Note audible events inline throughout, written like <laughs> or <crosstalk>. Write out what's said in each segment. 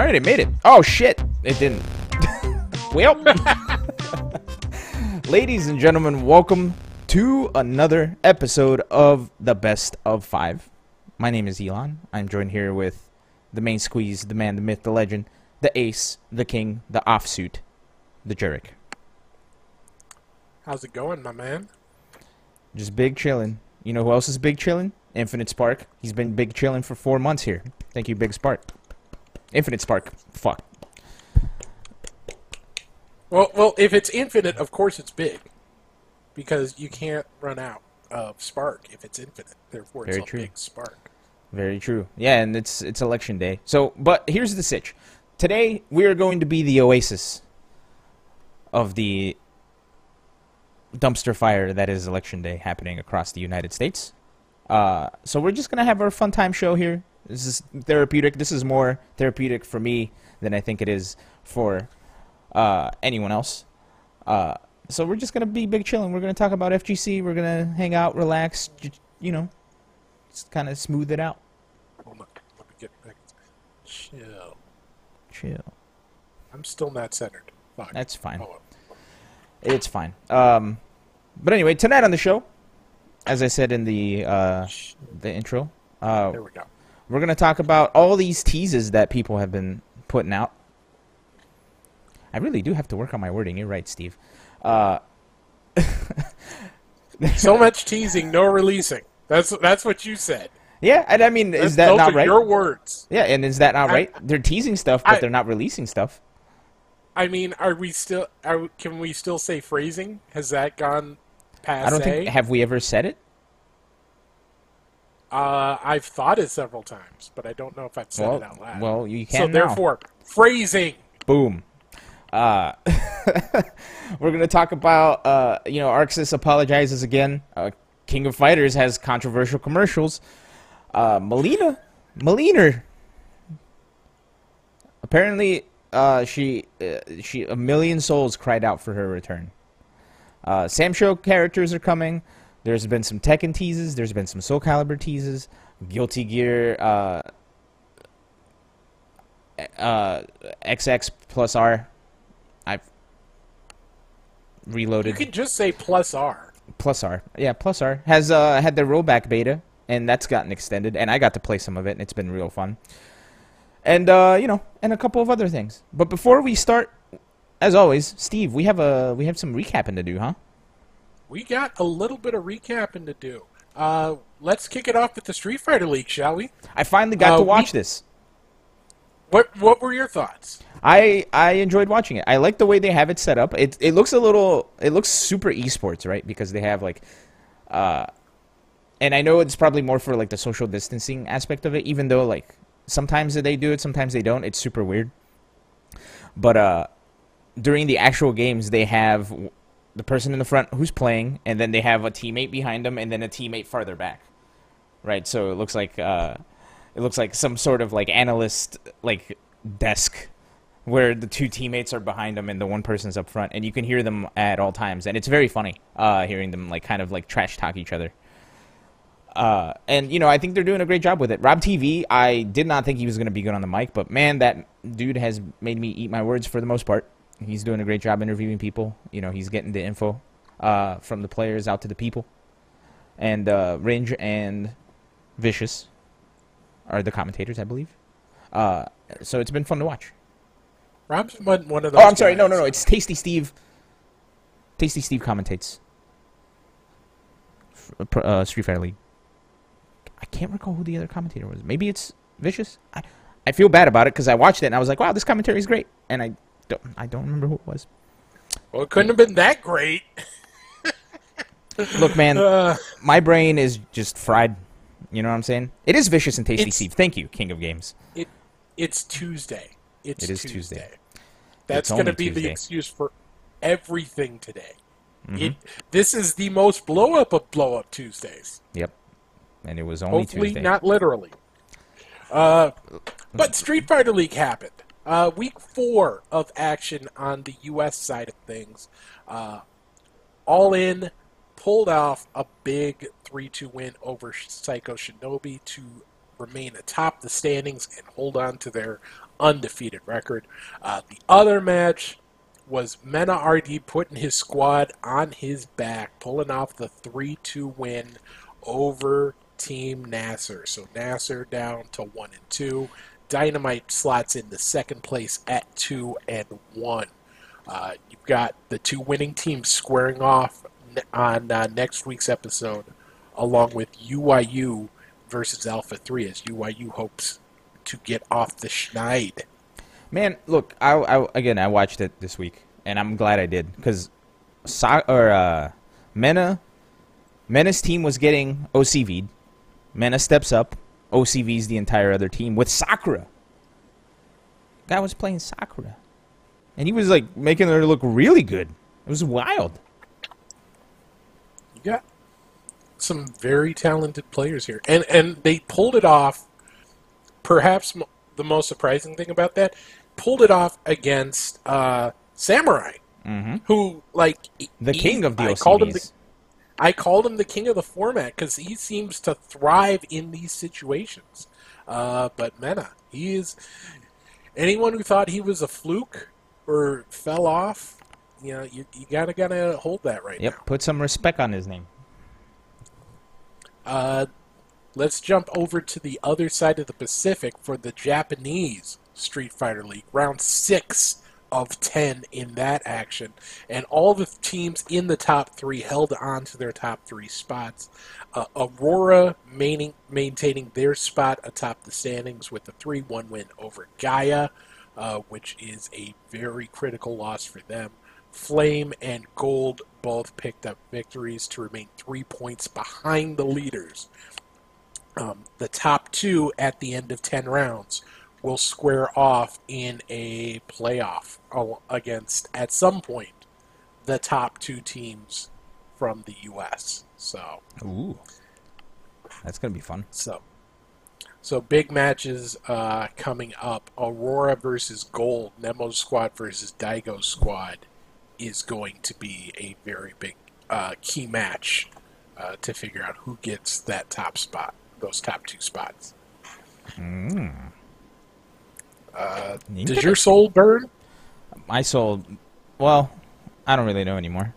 All right, it made it. Oh shit, it didn't. <laughs> well, <laughs> ladies and gentlemen, welcome to another episode of the Best of Five. My name is Elon. I'm joined here with the main squeeze, the man, the myth, the legend, the ace, the king, the offsuit, the Jurek. How's it going, my man? Just big chilling. You know who else is big chilling? Infinite Spark. He's been big chilling for four months here. Thank you, Big Spark. Infinite Spark. Fuck. Well, well, if it's infinite, of course it's big, because you can't run out of spark if it's infinite. Therefore, it's Very a true. big spark. Very true. Yeah, and it's it's election day. So, but here's the sitch. Today we are going to be the oasis of the dumpster fire that is election day happening across the United States. Uh, so we're just gonna have our fun time show here. This is therapeutic. This is more therapeutic for me than I think it is for uh, anyone else. Uh, so we're just gonna be big chilling. We're gonna talk about FGC. We're gonna hang out, relax. j- You know, just kind of smooth it out. Hold on, let me get back. Chill. Chill. I'm still not centered. Fuck. That's fine. Oh, It's fine. Um, but anyway, tonight on the show, as I said in the uh, the intro, uh, there we go. We're gonna talk about all these teases that people have been putting out. I really do have to work on my wording. You're right, Steve. Uh, <laughs> So much teasing, no releasing. That's that's what you said. yeah, and I mean, That's- is that not right? Your words. Yeah, and is that not I- right? They're teasing stuff, but I- they're not releasing stuff. I mean, are we still? Are, can we still say phrasing? Has that gone past? I don't think. Have we ever said it? Uh, I've thought it several times, but I don't know if I've said Well, it out loud. well, you can so now. therefore, phrasing. Boom. Uh, <laughs> we're gonna talk about uh, you know Arc Sys apologizes again. Uh, King of Fighters has controversial commercials. Uh, Mileena, Mileena. Apparently, uh, she uh, she a million souls cried out for her return. Uh, SamSho characters are coming. There's been some Tekken teases. There's been some Soul Calibur teases. Guilty Gear. Uh, uh, XX plus R. I've reloaded You could just say plus R. plus R. Yeah, plus R has uh had their rollback beta, and that's gotten extended, and I got to play some of it, and it's been real fun. And uh, you know, and a couple of other things. But before we start, as always, Steve, we have a we have some recapping to do, huh? We got a little bit of recapping to do. Uh, let's kick it off with the Street Fighter League, shall we? I finally got Uh, to we- watch this. What What were your thoughts? I I enjoyed watching it. I like the way they have it set up. It it looks a little it looks super esports, right? Because they have like uh and I know it's probably more for like the social distancing aspect of it even though like sometimes they do it, sometimes they don't. It's super weird. But uh during the actual games they have the person in the front who's playing and then they have a teammate behind them and then a teammate farther back. Right? So it looks like uh it looks like some sort of like analyst like desk where the two teammates are behind them and the one person's up front and you can hear them at all times and it's very funny uh hearing them like kind of like trash talk each other uh and you know i think they're doing a great job with it rob tv i did not think he was going to be good on the mic but man that dude has made me eat my words for the most part he's doing a great job interviewing people you know he's getting the info uh from the players out to the people and uh range and vicious are the commentators i believe uh so it's been fun to watch Rob's one one of those. Oh, I'm sorry. No, no, no. It's Tasty Steve. Tasty Steve commentates. Uh, Street Fighter League. I can't recall who the other commentator was. Maybe it's Vicious. I, I feel bad about it because I watched it and I was like, "Wow, this commentary is great," and I don't, I don't remember who it was. Well, it couldn't have been that great. Look, man, Uh, my brain is just fried. You know what I'm saying? It is Vicious and Tasty Steve. Thank you, King of Games. it it's Tuesday. It's It is Tuesday. Tuesday. That's going to be the excuse for everything today. Mm-hmm. It this is the most blow up of blow up Tuesdays. Yep. And it was only Hopefully Tuesday. not literally. Uh, but Street Fighter League happened. Uh, week four of action on the U.S. side of things. Uh, all in pulled off a big 3-2 win over Psycho Shinobi to remain atop the standings and hold on to their undefeated record. Uh, the other match was Mena RD putting his squad on his back, pulling off the 3 2 win over Team Nasser. So Nasser down to 1 and 2. Dynamite slots in the second place at 2 and 1. Uh, you've got the two winning teams squaring off on uh, next week's episode, along with UYU versus Alpha 3 as UYU hopes to get off the schneid. Man, look, I, I again I watched it this week, and I'm glad I did because, so, or uh, Mena, Mena's team was getting OCV'd. Mena steps up, OCV's the entire other team with Sakura. Guy was playing Sakura, and he was like making her look really good. It was wild. You got some very talented players here, and and they pulled it off. Perhaps the most surprising thing about that, pulled it off against uh, Samurai, Mm-hmm. who like The king of the I called him the. I called him the king of the format because he seems to thrive in these situations. Uh, but Mena, he is. Anyone who thought he was a fluke or fell off, you know, you, you gotta gotta hold that right Yep, now. Yep, put some respect on his name. Uh, let's jump over to the other side of the Pacific for the Japanese Street Fighter League, round six of ten in that action, and all the teams in the top three held on to their top three spots. Uh, Aurora maintaining, maintaining their spot atop the standings with a 3 1 win over Gaia, uh, which is a very critical loss for them. Flame and Gold both picked up victories to remain three points behind the leaders. Um, the top two at the end of 10 rounds will square off in a playoff against, at some point, the top two teams from the U.S. So. Ooh, that's gonna be fun. So, so big matches uh, coming up. Aurora versus Gold, Nemo squad versus Daigo's squad is going to be a very big uh, key match uh, to figure out who gets that top spot, those top two spots. Uh, does your soul burn? My soul, well, I don't really know anymore.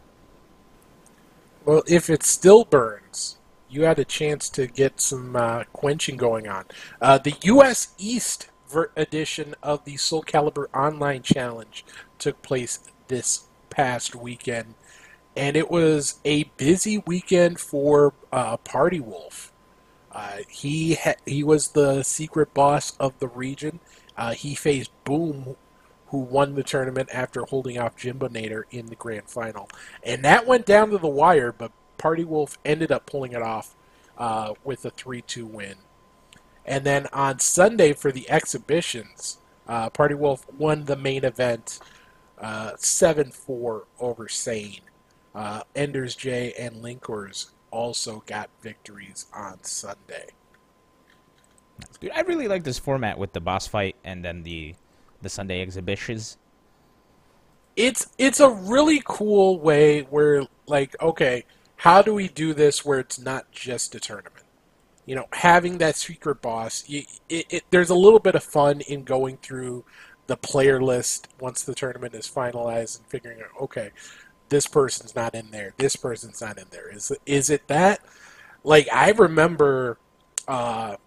Well, if it still burns, you had a chance to get some uh, quenching going on. Uh, the U.S. East ver- edition of the Soul Calibur Online Challenge took place this past weekend, and it was a busy weekend for uh, Party Wolf. Uh, he ha- he was the secret boss of the region. Uh, he faced Boom, who won the tournament after holding off Jimbo Jimbonator in the grand final, and that went down to the wire. But Party Wolf ended up pulling it off uh, with a three-two win. And then on Sunday for the exhibitions, uh, Party Wolf won the main event uh, seven four over Sane. Uh, Enders J and Linkers also got victories on Sunday. Dude, I really like this format with the boss fight and then the the Sunday exhibitions. it's it's a really cool way where like okay how do we do this where it's not just a tournament? You know having that secret boss you, it, it, there's a little bit of fun in going through the player list once the tournament is finalized and figuring out okay this person's not in there this person's not in there. Is is it that? Like i remember uh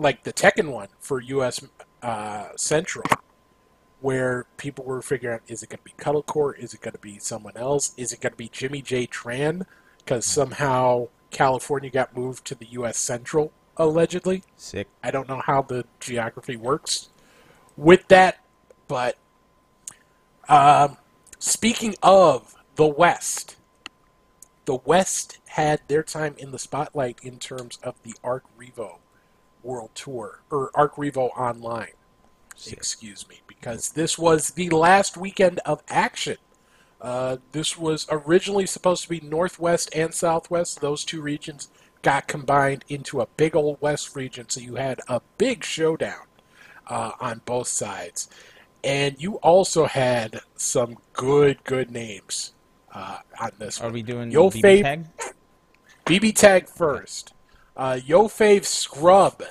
like the Tekken one for us uh central where people were figuring out is it going to be Cuddlecore? Is it going to be someone else? Is it going to be Jimmy J. Tran? Because somehow California got moved to the U.S. Central, allegedly. Sick. I don't know how the geography works with that, but um, speaking of the West, the West had their time in the spotlight in terms of the Arc Revo World Tour or Arc Revo Online excuse me, because this was the last weekend of action. Uh, this was originally supposed to be Northwest and Southwest. Those two regions got combined into a big old West region, so you had a big showdown uh, on both sides. And you also had some good, good names uh, on this Are one. we doing Yo BB Fave- tag? BB Tag first. Uh, Yo Fave Scrub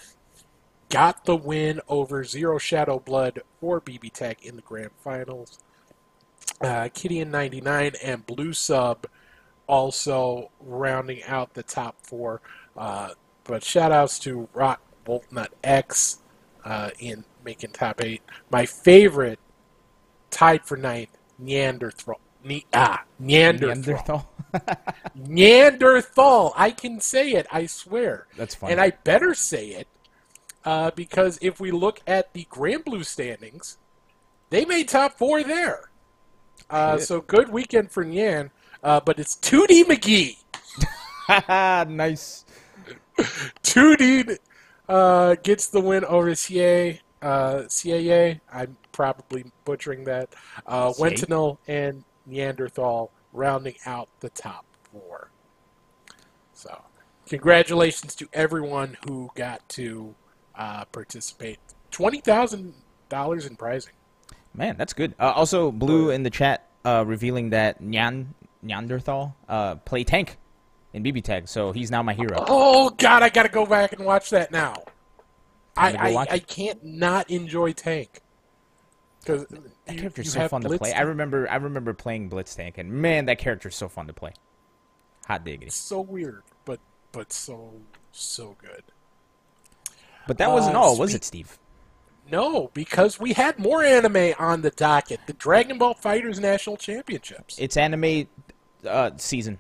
got the win over Zero Shadow Blood for BB Tag in the grand finals. Uh, Kitty in 99 and Blue Sub also rounding out the top four. Uh, but shout outs to Rock Boltnut X uh, in making top eight. My favorite, tied for ninth, Neanderthal. Ne- ah, Neanderthal. Neanderthal. <laughs> Neanderthal. I can say it, I swear. That's fine. And I better say it uh, because if we look at the Granblue standings, they made top four there. Uh, so good weekend for Nyan, uh, but it's 2D McGee. <laughs> nice. <laughs> 2D uh, gets the win over CA, uh, CAA. I'm probably butchering that. Uh, CA? Wentinel and Neanderthal rounding out the top four. So, congratulations to everyone who got to uh, participate. Twenty thousand dollars in prizing. Man, that's good. Uh, also, Blue in the chat uh, revealing that Nyan Neanderthal uh, play tank in BB Tag, so he's now my hero. Oh God, I gotta go back and watch that now. I I, I can't not enjoy Tank because That character's so fun to play. I remember I remember playing Blitz Tank, and man, that character's so fun to play. Hot diggity. so weird, but but so so good. But that wasn't Uh, all, was it, Steve? No, because we had more anime on the docket. The Dragon Ball Fighters National Championships. It's anime uh, season.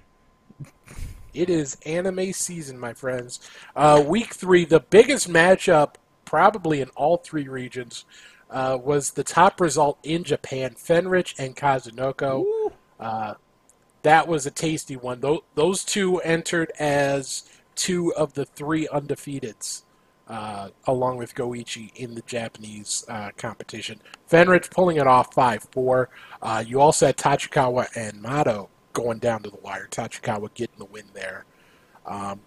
It is anime season, my friends. Uh, week three, the biggest matchup, probably in all three regions, uh, was the top result in Japan: Fenrich and Kazunoko. Uh, that was a tasty one. Those, those two entered as two of the three undefeateds, uh, along with Goichi in the Japanese uh, competition. Fenrich pulling it off 5 4. Uh, you also had Tachikawa and Mato going down to the wire. Tachikawa getting the win there. Um,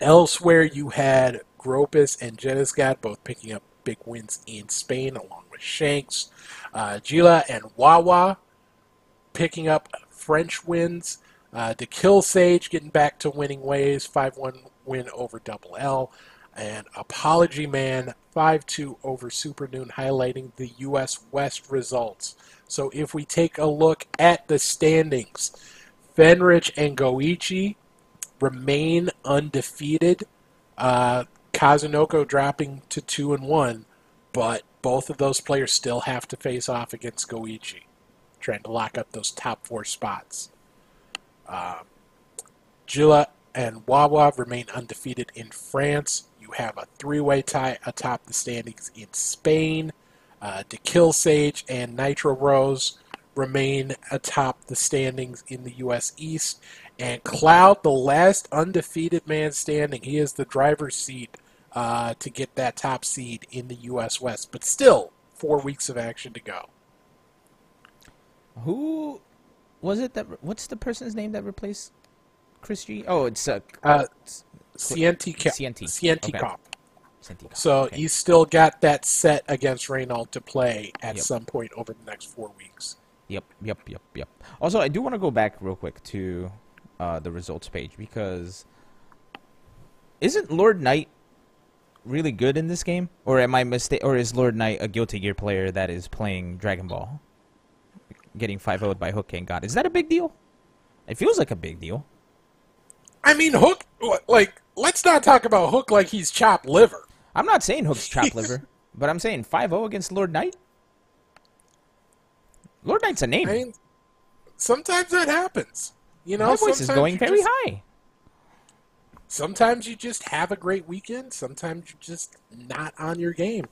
elsewhere, you had Gropus and Genisgat both picking up big wins in Spain, along with Shanks. Uh, Gila and Wawa picking up French wins. Uh, to Kill Sage getting back to winning ways, 5 1 win over Double L. And Apology Man 5 2 over Super Noon, highlighting the U.S. West results. So if we take a look at the standings, Fenrich and Goichi remain undefeated. Uh, Kazunoko dropping to 2 and 1, but both of those players still have to face off against Goichi trying to lock up those top four spots. Um, and Wawa remain undefeated in France. You have a three-way tie atop the standings in Spain. Uh, to Kill Sage and Nitro Rose remain atop the standings in the U.S. East. And Cloud, the last undefeated man standing, he is the driver's seat uh, to get that top seed in the U.S. West. But still, four weeks of action to go. Who was it that? What's the person's name that replaced Chris G? Oh, it's uh, Uh, Cienti Cienti. Cienti Cop. So Okay. he's still got that set against Reynald to play at Yep. some point over the next four weeks. Yep, yep, yep, yep. Also, I do want to go back real quick to uh, the results page because isn't Lord Knight really good in this game, or am I mistake, or is Lord Knight a Guilty Gear player that is playing Dragon Ball, getting 5 0 by HookGangGod? Is that a big deal? It feels like a big deal. I mean, Hook, like, let's not talk about Hook like he's chopped liver. I'm not saying Hook's <laughs> chopped liver, but I'm saying 5 0 against Lord Knight. Lord Knight's a name. I mean, sometimes that happens. You know, My voice is sometimes going you very just- high. Sometimes you just have a great weekend. Sometimes you're just not on your game.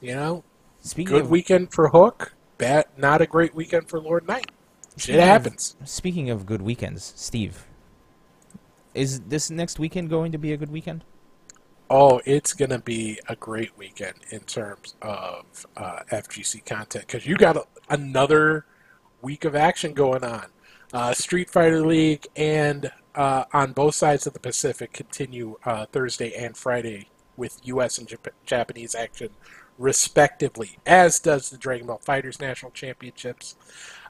You know, Speaking good of weekend for Hook, bad, not a great weekend for Lord Knight. Shit Speaking of- happens. Speaking of good weekends, Steve, is this next weekend going to be a good weekend? Oh, it's going to be a great weekend in terms of uh, FGC content because you got a, another week of action going on. Uh, Street Fighter League and uh, on both sides of the Pacific continue uh, Thursday and Friday with U.S. and Jap- Japanese action, respectively, as does the Dragon Ball Fighters National Championships.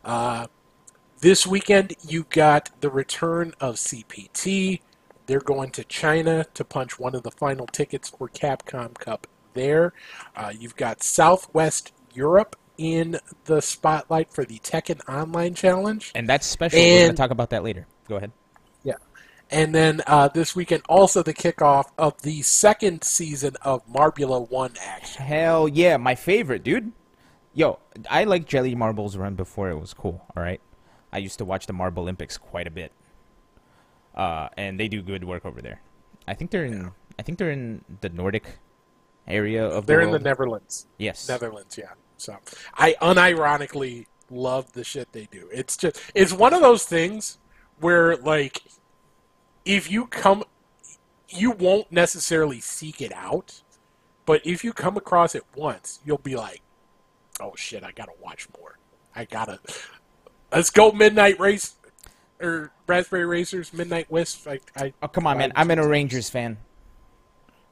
Uh, this weekend, you got the return of CPT. They're going to China to punch one of the final tickets for Capcom Cup there. Uh, you've got Southwest Europe in the spotlight for the Tekken Online Challenge. And that's special. We're going And- to talk about that later. Go ahead. Yeah. And then uh, this weekend, also the kickoff of the second season of Marbula 1 action. Hell yeah, my favorite, dude. Yo, I like Jelly Marbles Run before it was cool, all right? I used to watch the Marble Olympics quite a bit. Uh, and they do good work over there. I think they're in I think they're in the Nordic area of They're the in the. Netherlands. Yes. Netherlands, yeah. So I unironically love the shit they do. It's just it's one of those things where like if you come you won't necessarily seek it out, but if you come across it once, you'll be like, "Oh shit, I got to watch more. I got to Let's go Midnight Race or Raspberry Racers Midnight Wisp. I, I Oh, come on, man. I'm an Rangers fan.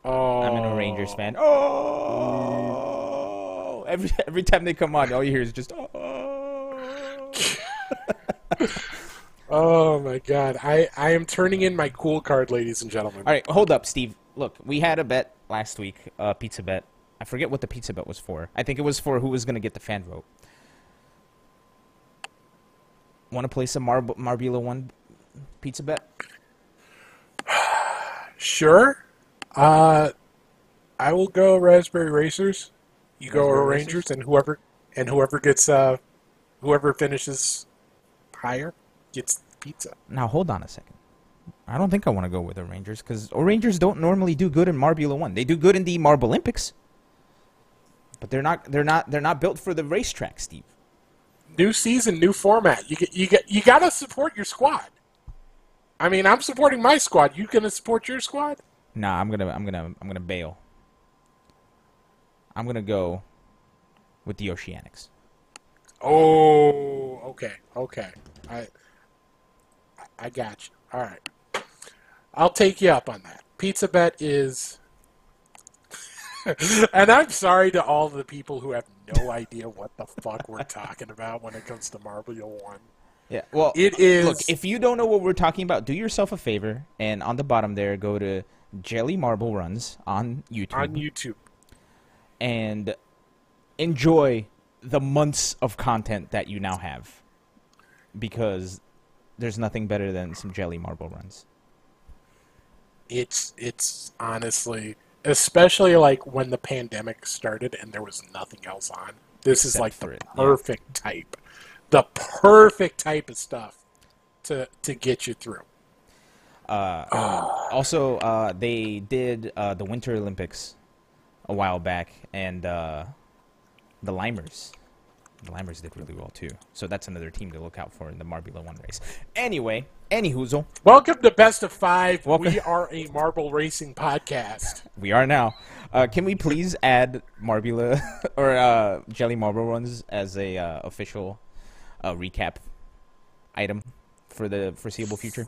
oh, I'm an Rangers fan. Oh! Every every time they come on, all you hear is just oh. <laughs> Oh my god. I, I am turning in my cool card, ladies and gentlemen. All right, hold up, Steve. Look, we had a bet last week, uh, pizza bet. I forget what the pizza bet was for. I think it was for who was going to get the fan vote. Want to play some Mar- Marbula 1 pizza bet? <sighs> Sure. Uh, I will go Raspberry Racers. You go Raspberry Rangers, and whoever and whoever gets uh, whoever finishes higher gets pizza. Now, hold on a second. I don't think I want to go with the Rangers because Rangers don't normally do good in Marbula 1. They do good in the Marble Olympics. But they're not they're not they're not built for the racetrack, Steve. New season, new format. You get, you get you got to support your squad. I mean, I'm supporting my squad. You gonna support your squad? Nah, I'm gonna I'm gonna I'm gonna bail. I'm gonna go with the Oceanics. Oh, okay, okay. I I got you. All right. I'll take you up on that. Pizza bet is <laughs> And I'm sorry to all the people who have no idea what the fuck we're talking about when it comes to Marble 1. Yeah. Well, It is Look, if you don't know what we're talking about, do yourself a favor and on the bottom there, go to Jelly Marble Runs on YouTube on YouTube. And enjoy the months of content that you now have, because there's nothing better than some Jelly Marble Runs. It's it's honestly especially like when the pandemic started and there was nothing else on. This is like the it, yeah. perfect type. The perfect type of stuff to to get you through. Also, uh, they did uh, the Winter Olympics a while back, and uh, the Limers. The Limers did really well too. So that's another team to look out for in the Marbula One race. Anyway, any hoozle, Welcome to Best of Five. Welcome- We are a marble racing podcast. <laughs> we are now. Uh, can we please add Marbula <laughs> or uh, Jelly Marble Runs as a uh, official uh, recap item for the foreseeable future?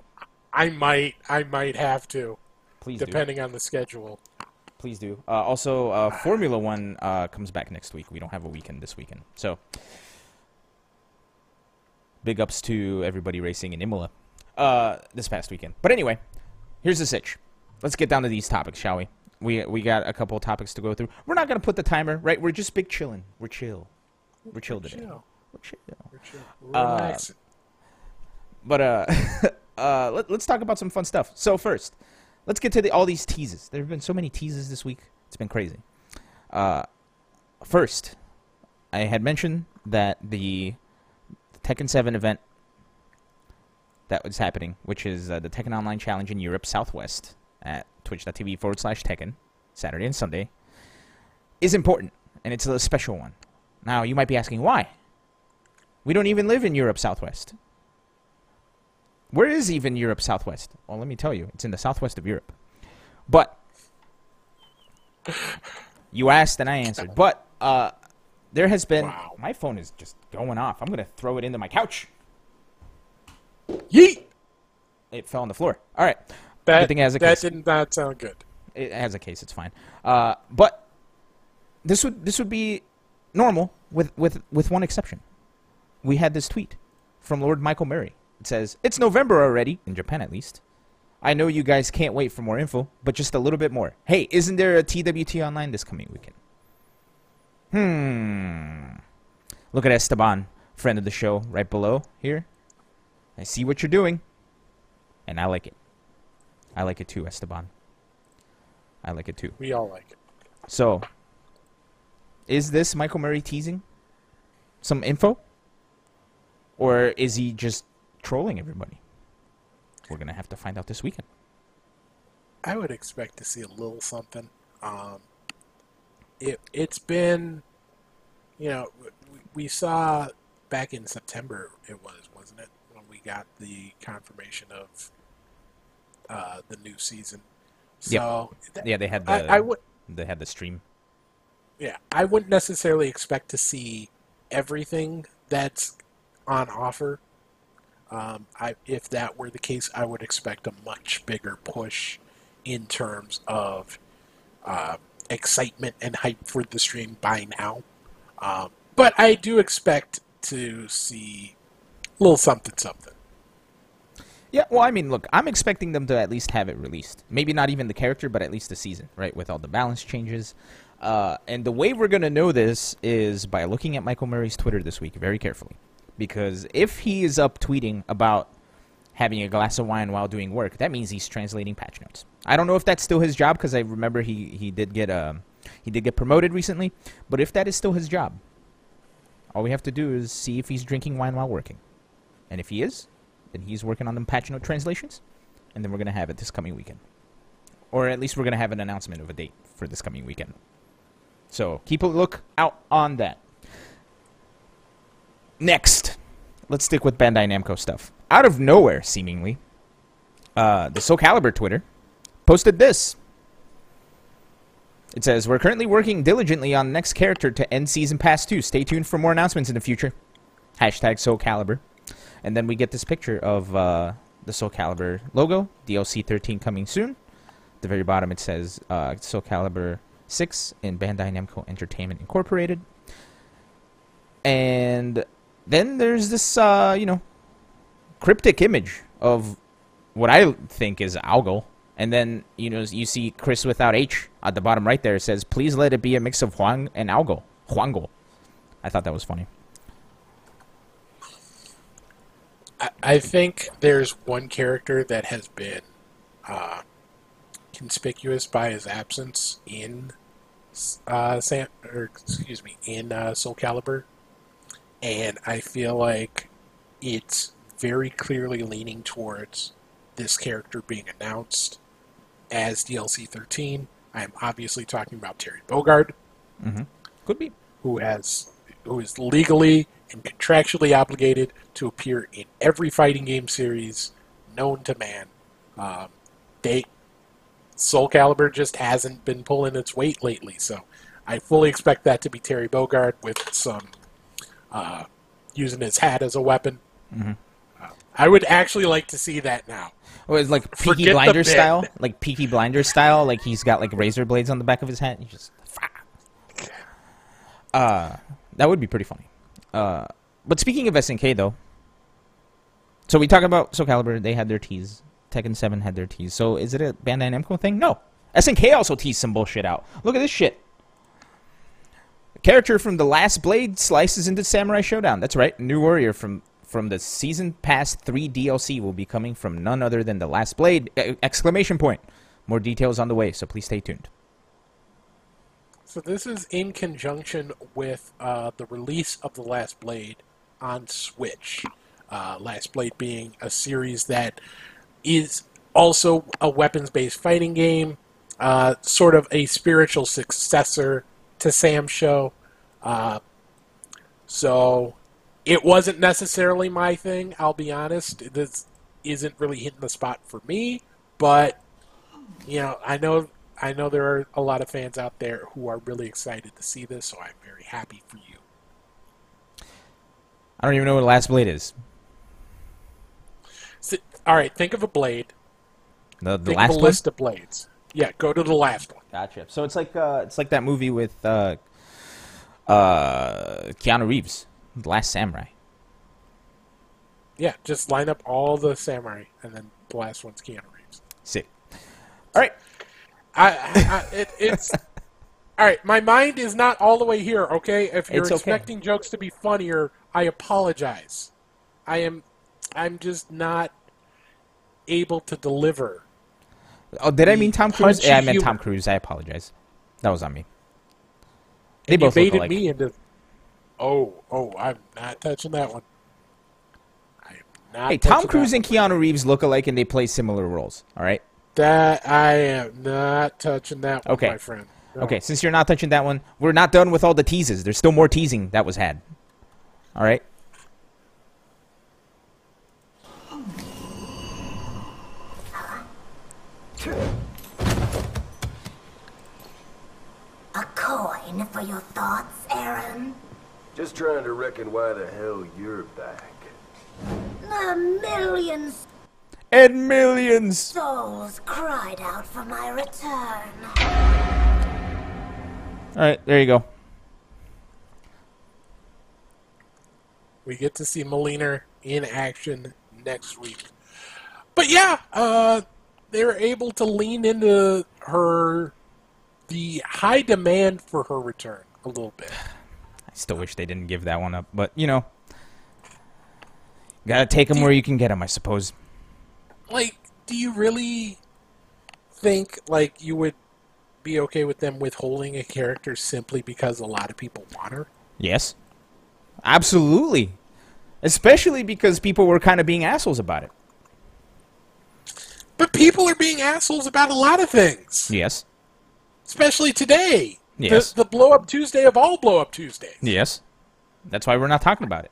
I might I might have to, Please do. depending on the schedule. Please do. Uh, also, uh, Formula One uh, comes back next week. We don't have a weekend this weekend, so big ups to everybody racing in Imola uh, this past weekend. But anyway, here's the sitch. Let's get down to these topics, shall we? We we got a couple topics to go through. We're not gonna put the timer, right? We're just big chilling. We're chill. We're chill today. Chill. We're chill. We're chill. Relax. But uh, <laughs> uh, let, let's talk about some fun stuff. So first, let's get to the, all these teases. There have been so many teases this week. It's been crazy. Uh, first, I had mentioned that the Tekken 7 event that was happening, which is uh, the Tekken Online Challenge in Europe Southwest at twitch.tv forward slash Tekken, Saturday and Sunday, is important, and it's a special one. Now, you might be asking why. We don't even live in Europe Southwest. Where is even Europe Southwest? Well, let me tell you, it's in the southwest of Europe. But you asked and I answered. But uh, there has been. Wow. My phone is just going off. I'm gonna throw it into my couch. Yeet. It fell on the floor. All right. That, Good thing it has a case. that did not sound good. It has a case. It's fine. Uh, but this would this would be normal with with with one exception. We had this tweet from Lord Michael Murray. It says it's November already in Japan, at least. I know you guys can't wait for more info, but just a little bit more. Hey, isn't there a TWT online this coming weekend? Hmm. Look at Esteban, friend of the show, right below here. I see what you're doing, and I like it. I like it too, Esteban. I like it too. We all like it. So, is this Michael Murray teasing some info? Or is he just trolling everybody? We're going to have to find out this weekend. I would expect to see a little something. Um, it it's been, you know, we, we saw back in September it was wasn't it when we got the confirmation of uh, the new season. So th- Yeah, they had the I, I would they had the stream. yeah I wouldn't necessarily expect to see everything that's on offer. Um, I, if that were the case, I would expect a much bigger push in terms of uh, excitement and hype for the stream by now. Um, but I do expect to see a little something something. Yeah, well, I mean, look, I'm expecting them to at least have it released. Maybe not even the character, but at least the season, right? With all the balance changes. Uh, and the way we're going to know this is by looking at Michael Murray's Twitter this week very carefully. Because if he is up tweeting about having a glass of wine while doing work, that means he's translating patch notes. I don't know if that's still his job because I remember he, he did get um, he did get promoted recently. But if that is still his job, all we have to do is see if he's drinking wine while working. And if he is, then he's working on the patch note translations, and then we're gonna have it this coming weekend, or at least we're gonna have an announcement of a date for this coming weekend. So keep a look out on that. Next, let's stick with Bandai Namco stuff. Out of nowhere, seemingly, uh, the Soul Calibur Twitter posted this. It says, We're currently working diligently on the next character to end Season Pass 2. Stay tuned for more announcements in the future. Hashtag Soul Calibur. And then we get this picture of uh, the Soul Calibur logo, DLC 13 coming soon. At the very bottom it says uh, Soul Calibur 6 in Bandai Namco Entertainment Incorporated. And then there's this, uh, you know, cryptic image of what I think is Algol. And then, you know, you see Chris without H at the bottom right there. It says, please let it be a mix of Hwang and Algo. Huangol. I thought that was funny. I, I think there's one character that has been uh, conspicuous by his absence in uh, Sam, or excuse me, in uh, Soul Calibur, and I feel like it's very clearly leaning towards this character being announced as DLC 13. I am obviously talking about Terry Bogard, Could be. who has who is legally and contractually obligated to appear in every fighting game series known to man. Um, they Soul Calibur just hasn't been pulling its weight lately, so I fully expect that to be Terry Bogard with some uh, using his hat as a weapon. Uh, I would actually like to see that now. Oh, it's like Peaky Forget the Blinders style, like Peaky Blinders style. Like he's got like razor blades on the back of his hat. And he just, uh, that would be pretty funny. Uh, but speaking of SNK though, so we talk about Soul Calibur. They had their tease. Tekken Seven had their tease. So is it a Bandai Namco thing? No. SNK also teased some bullshit out. Look at this shit. Character from the Last Blade slices into Samurai Shodown. That's right. New warrior from from the season pass 3 DLC will be coming from none other than the Last Blade exclamation point. More details on the way, so please stay tuned. So this is in conjunction with uh, the release of The Last Blade on Switch. Uh, Last Blade being a series that is also a weapons-based fighting game, uh, sort of a spiritual successor to Sam's show. Uh, so it wasn't necessarily my thing. I'll be honest. This isn't really hitting the spot for me, but you know, I know I know there are a lot of fans out there who are really excited to see this, so I'm very happy for you. I don't even know what Last Blade is. So, all right, think of a blade. The, the last of a list of blades. Yeah, go to the last one. Gotcha. So it's like uh, it's like that movie with uh, uh, Keanu Reeves, The Last Samurai. Yeah, just line up all the samurai, and then the last one's Keanu Reeves. Sick. All right. I, I it, it's <laughs> all right. My mind is not all the way here. Okay, if you're okay. expecting jokes to be funnier, I apologize. I am, I'm just not able to deliver. Oh, did I mean Tom Cruise? Yeah, I meant. Tom Cruise. I apologize. That was on me. They And both baited me into. Oh, oh! I'm not touching that one. I am not. Hey, Tom Cruise and Keanu Reeves look alike, and they play similar roles. All right. That I am not touching that one, Okay. my friend. No. Okay, since you're not touching that one, we're not done with all the teases. There's still more teasing that was had. All right. A coin for your thoughts, Aaron? Just trying to reckon why the hell you're back. A million And millions. souls cried out for my return. All right, there you go. We get to see Mileena in action next week. But yeah, uh, they were able to lean into her, the high demand for her return a little bit. I still wish they didn't give that one up, but you know, gotta take them where you can get them, I suppose. Like, do you really think like you would be okay with them withholding a character simply because a lot of people want her? Yes, absolutely. Especially because people were kind of being assholes about it. But people are being assholes about a lot of things, Yes. Especially today. Yes. The, the blow up Tuesday of all blow up Tuesdays. Yes. That's why we're not talking about it.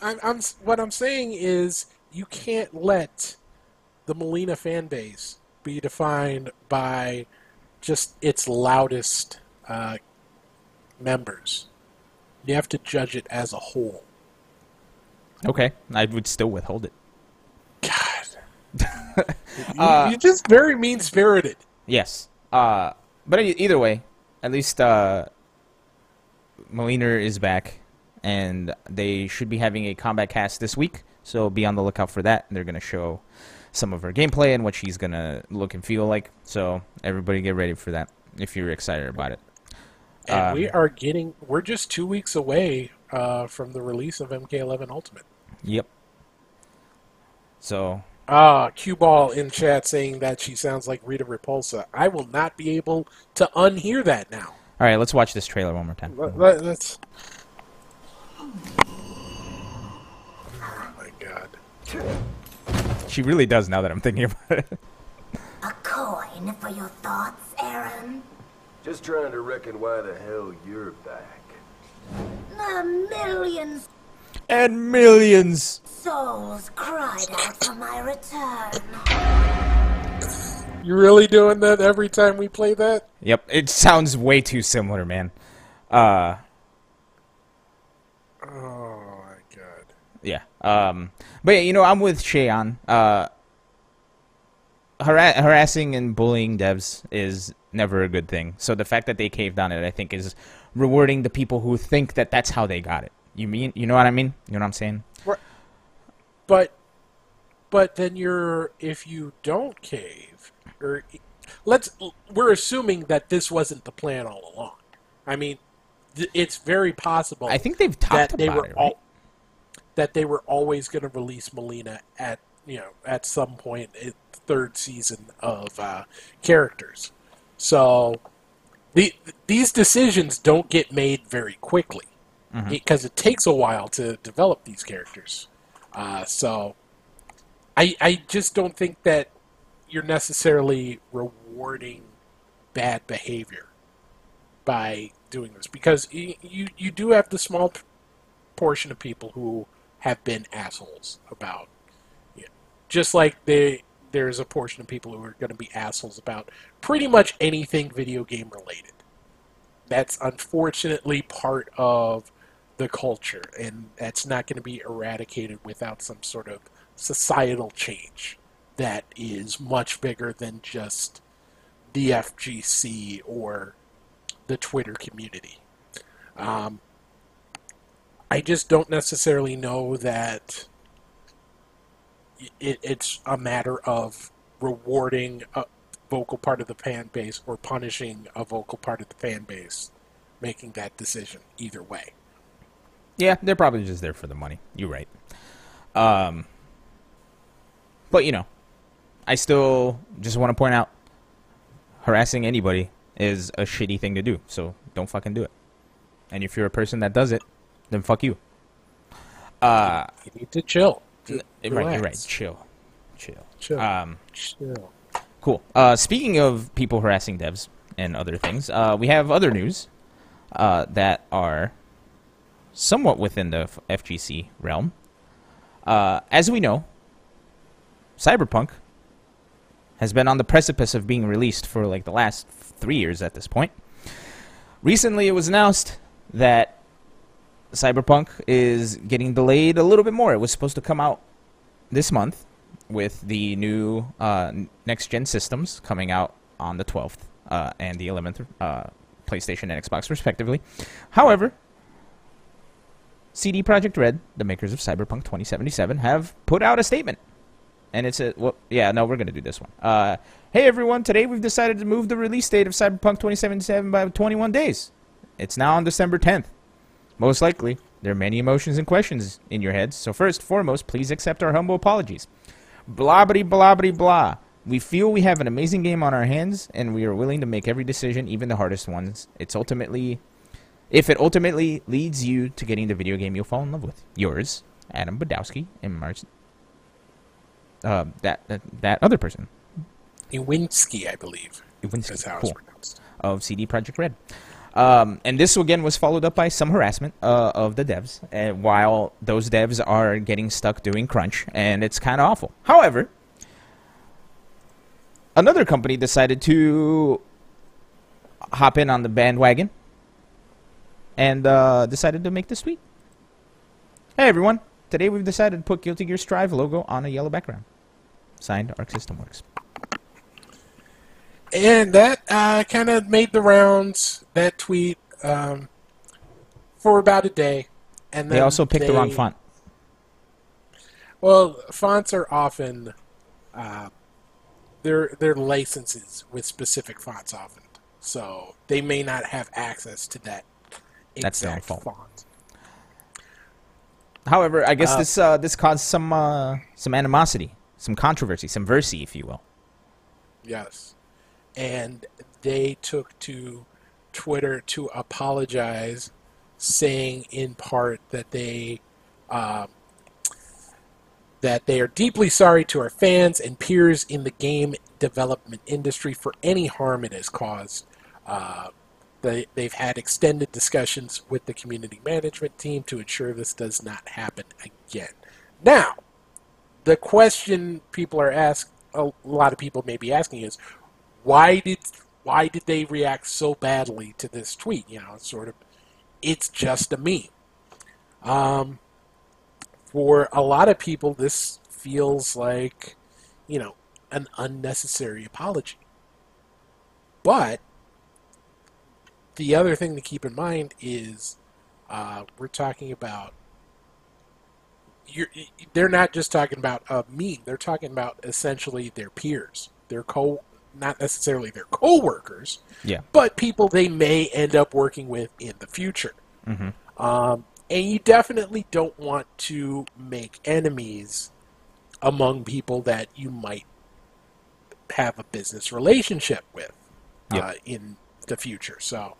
I'm, I'm what I'm saying is you can't let the Mileena fan base be defined by just its loudest uh, members. You have to judge it as a whole. Okay, I would still withhold it. God, <laughs> you, you're just very mean spirited. Yes. Uh, but either way, at least uh, Mileena is back, and they should be having a combat cast this week. So be on the lookout for that. They're gonna show some of her gameplay and what she's gonna look and feel like. So everybody get ready for that if you're excited about it. And Um, we are getting, we're just two weeks away uh, from the release of MK11 Ultimate. Yep. So Ah, Q Ball in chat saying that she sounds like Rita Repulsa. I will not be able to unhear that now. all right, let's watch this trailer one more time. Let, let, let's. Oh my god. She really does now that I'm thinking about it. A coin for your thoughts, Aaron? Just trying to reckon why the hell you're back. A million and millions. souls cried out for my return. You really doing that every time we play that? Yep, it sounds way too similar, man. Uh, Oh my god. yeah. Um, but yeah, you know, I'm with Cheyenne. Uh, hara- harassing and bullying devs is never a good thing. So the fact that they caved on it, I think, is rewarding the people who think that that's how they got it. You mean, you know what I mean? You know what I'm saying? But, but then you're if you don't cave, or let's we're assuming that this wasn't the plan all along. I mean, th- it's very possible. I think they've talked that they about were it, right? that they were always going to release Mileena at you know at some point in the third season of uh, characters. So the, these decisions don't get made very quickly Mm-hmm. because it takes a while to develop these characters. Uh, so I I just don't think that you're necessarily rewarding bad behavior by doing this because you you, you do have the small portion of people who have been assholes about you know, just like they there's a portion of people who are going to be assholes about pretty much anything video game related that's unfortunately part of the culture and that's not going to be eradicated without some sort of societal change that is much bigger than just the FGC or the Twitter community. Um, I just don't necessarily know that it, it's a matter of rewarding a vocal part of the fan base or punishing a vocal part of the fan base, making that decision either way. Yeah, they're probably just there for the money. You're right. Um, but you know, I still just want to point out harassing anybody is a shitty thing to do. So don't fucking do it. And if you're a person that does it, then fuck you. Uh, You need to chill. right, you're right. Chill, chill. Chill. Um, chill. Cool. Uh, speaking of people harassing devs and other things, uh, we have other news uh, that are somewhat within the FGC realm. Uh, as we know, Cyberpunk has been on the precipice of being released for like the last three years at this point. Recently, it was announced that Cyberpunk is getting delayed a little bit more. It was supposed to come out this month with the new uh, next gen systems coming out on the 12th uh, and the 11th, uh, PlayStation and Xbox, respectively. However, CD Projekt Red, the makers of Cyberpunk 2077, have put out a statement. And it's a, well, yeah, no, we're going to do this one. Uh, hey everyone, today we've decided to move the release date of Cyberpunk 2077 by 21 days. It's now on December 10th. Most likely, there are many emotions and questions in your heads, so first, foremost, please accept our humble apologies. Blah blah blah. We feel we have an amazing game on our hands, and we are willing to make every decision, even the hardest ones. It's ultimately, if it ultimately leads you to getting the video game you'll fall in love with. Yours, Adam Badowski, and Mars. Uh, that, that that other person, Iwinski, I believe. Iwinski, That's how cool. it's pronounced. of CD Projekt Red. Um, and this again was followed up by some harassment uh, of the devs, uh, while those devs are getting stuck doing crunch, and it's kind of awful. However, another company decided to hop in on the bandwagon and uh, decided to make this tweet. Hey everyone! Today we've decided to put Guilty Gear Strive logo on a yellow background. Signed, Arc System Works. And that uh, kind of made the rounds, that tweet, um, for about a day. And They also picked the wrong font. Well, fonts are often uh, they're they're licenses with specific fonts often, so they may not have access to that That's their own fault. font. However, I guess Uh, this uh, this caused some uh, some animosity, some controversy, some versy, if you will. Yes, and they took to Twitter to apologize, saying in part that they. Um, that they are deeply sorry to our fans and peers in the game development industry for any harm it has caused. Uh, they, they've had extended discussions with the community management team to ensure this does not happen again. Now, the question people are asked, a lot of people may be asking is, why did why did they react so badly to this tweet? You know, it's sort of, it's just a meme. Um, for a lot of people, this feels like, you know, an unnecessary apology. But the other thing to keep in mind is uh, we're talking about. You're, they're not just talking about a meme. They're talking about essentially their peers, their co, not necessarily their co-workers, Yeah. but people they may end up working with in the future. Mhm. Um, and you definitely don't want to make enemies among people that you might have a business relationship with Yep. uh, in the future. So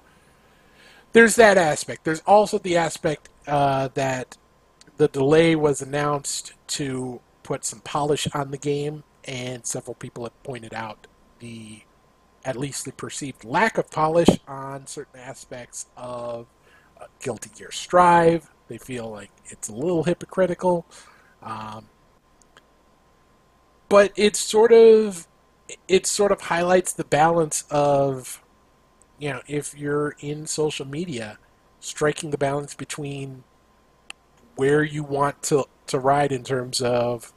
there's that aspect. There's also the aspect uh, that the delay was announced to put some polish on the game, and several people have pointed out the at least the perceived lack of polish on certain aspects of uh, Guilty Gear Strive. They feel like it's a little hypocritical. Um, but it's sort of it sort of highlights the balance of you know if you're in social media striking the balance between where you want to to ride in terms of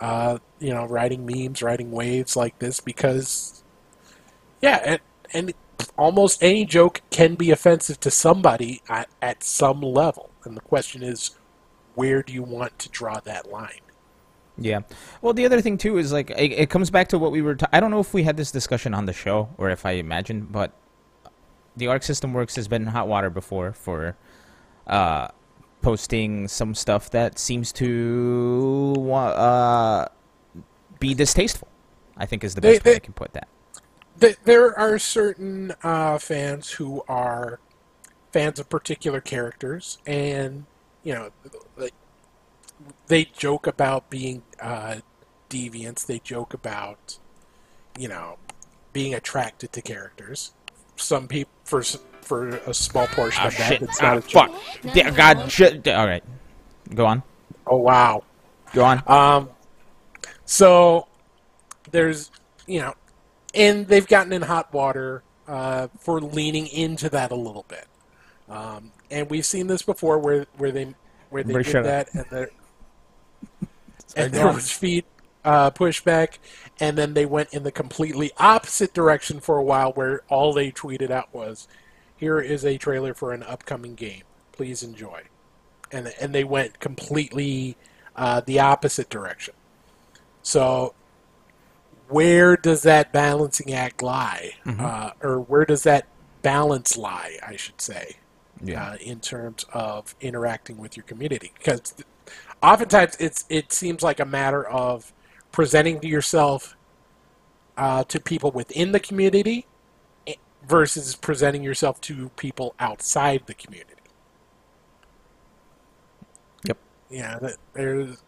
uh, you know writing memes writing waves like this because yeah and, and almost any joke can be offensive to somebody at, at some level and the question is where do you want to draw that line Yeah. Well, the other thing too is like it, it comes back to what we were. I don't know if we had this discussion on the show or if I imagined, but the Arc System Works has been in hot water before for uh, posting some stuff that seems to uh, be distasteful. I think is the They- best way they- I can put that. Th- there are certain uh, fans who are fans of particular characters, and you know, like, they joke about being uh, deviants. They joke about, you know, being attracted to characters. Some people, for for a small portion Oh of that, shit! it's Ah, not a joke. fuck! Da- God, shit! All right, go on. Oh wow. Go on. Um, so there's, you know, and they've gotten in hot water uh, for leaning into that a little bit. Um, and we've seen this before, where where they where they Everybody did shut that, and there <laughs> and go there was feet uh, pushback, and then they went in the completely opposite direction for a while, where all they tweeted out was, "Here is a trailer for an upcoming game. Please enjoy," and and they went completely uh, the opposite direction. So, where does that balancing act lie, uh, or where does that balance lie? I should say Yeah. uh, in terms of interacting with your community because th- oftentimes it's it seems like a matter of presenting to yourself uh, to people within the community eh, versus presenting yourself to people outside the community. Yep. Yeah, that- there's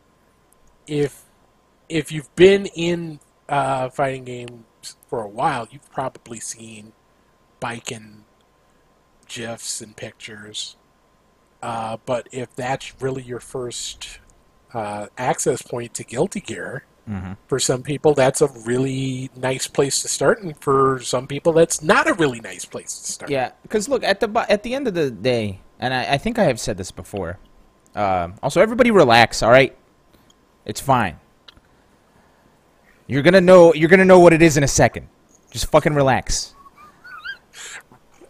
if if you've been in uh, fighting games for a while, you've probably seen Baiken gifs and pictures. Uh, but if that's really your first uh, access point to Guilty Gear, for some people that's a really nice place to start, and for some people that's not a really nice place to start. Yeah, because look at the at the end of the day, and I, I think I have said this before. Um, also, everybody relax. All right, it's fine. You're gonna know. You're gonna know what it is in a second. Just fucking relax.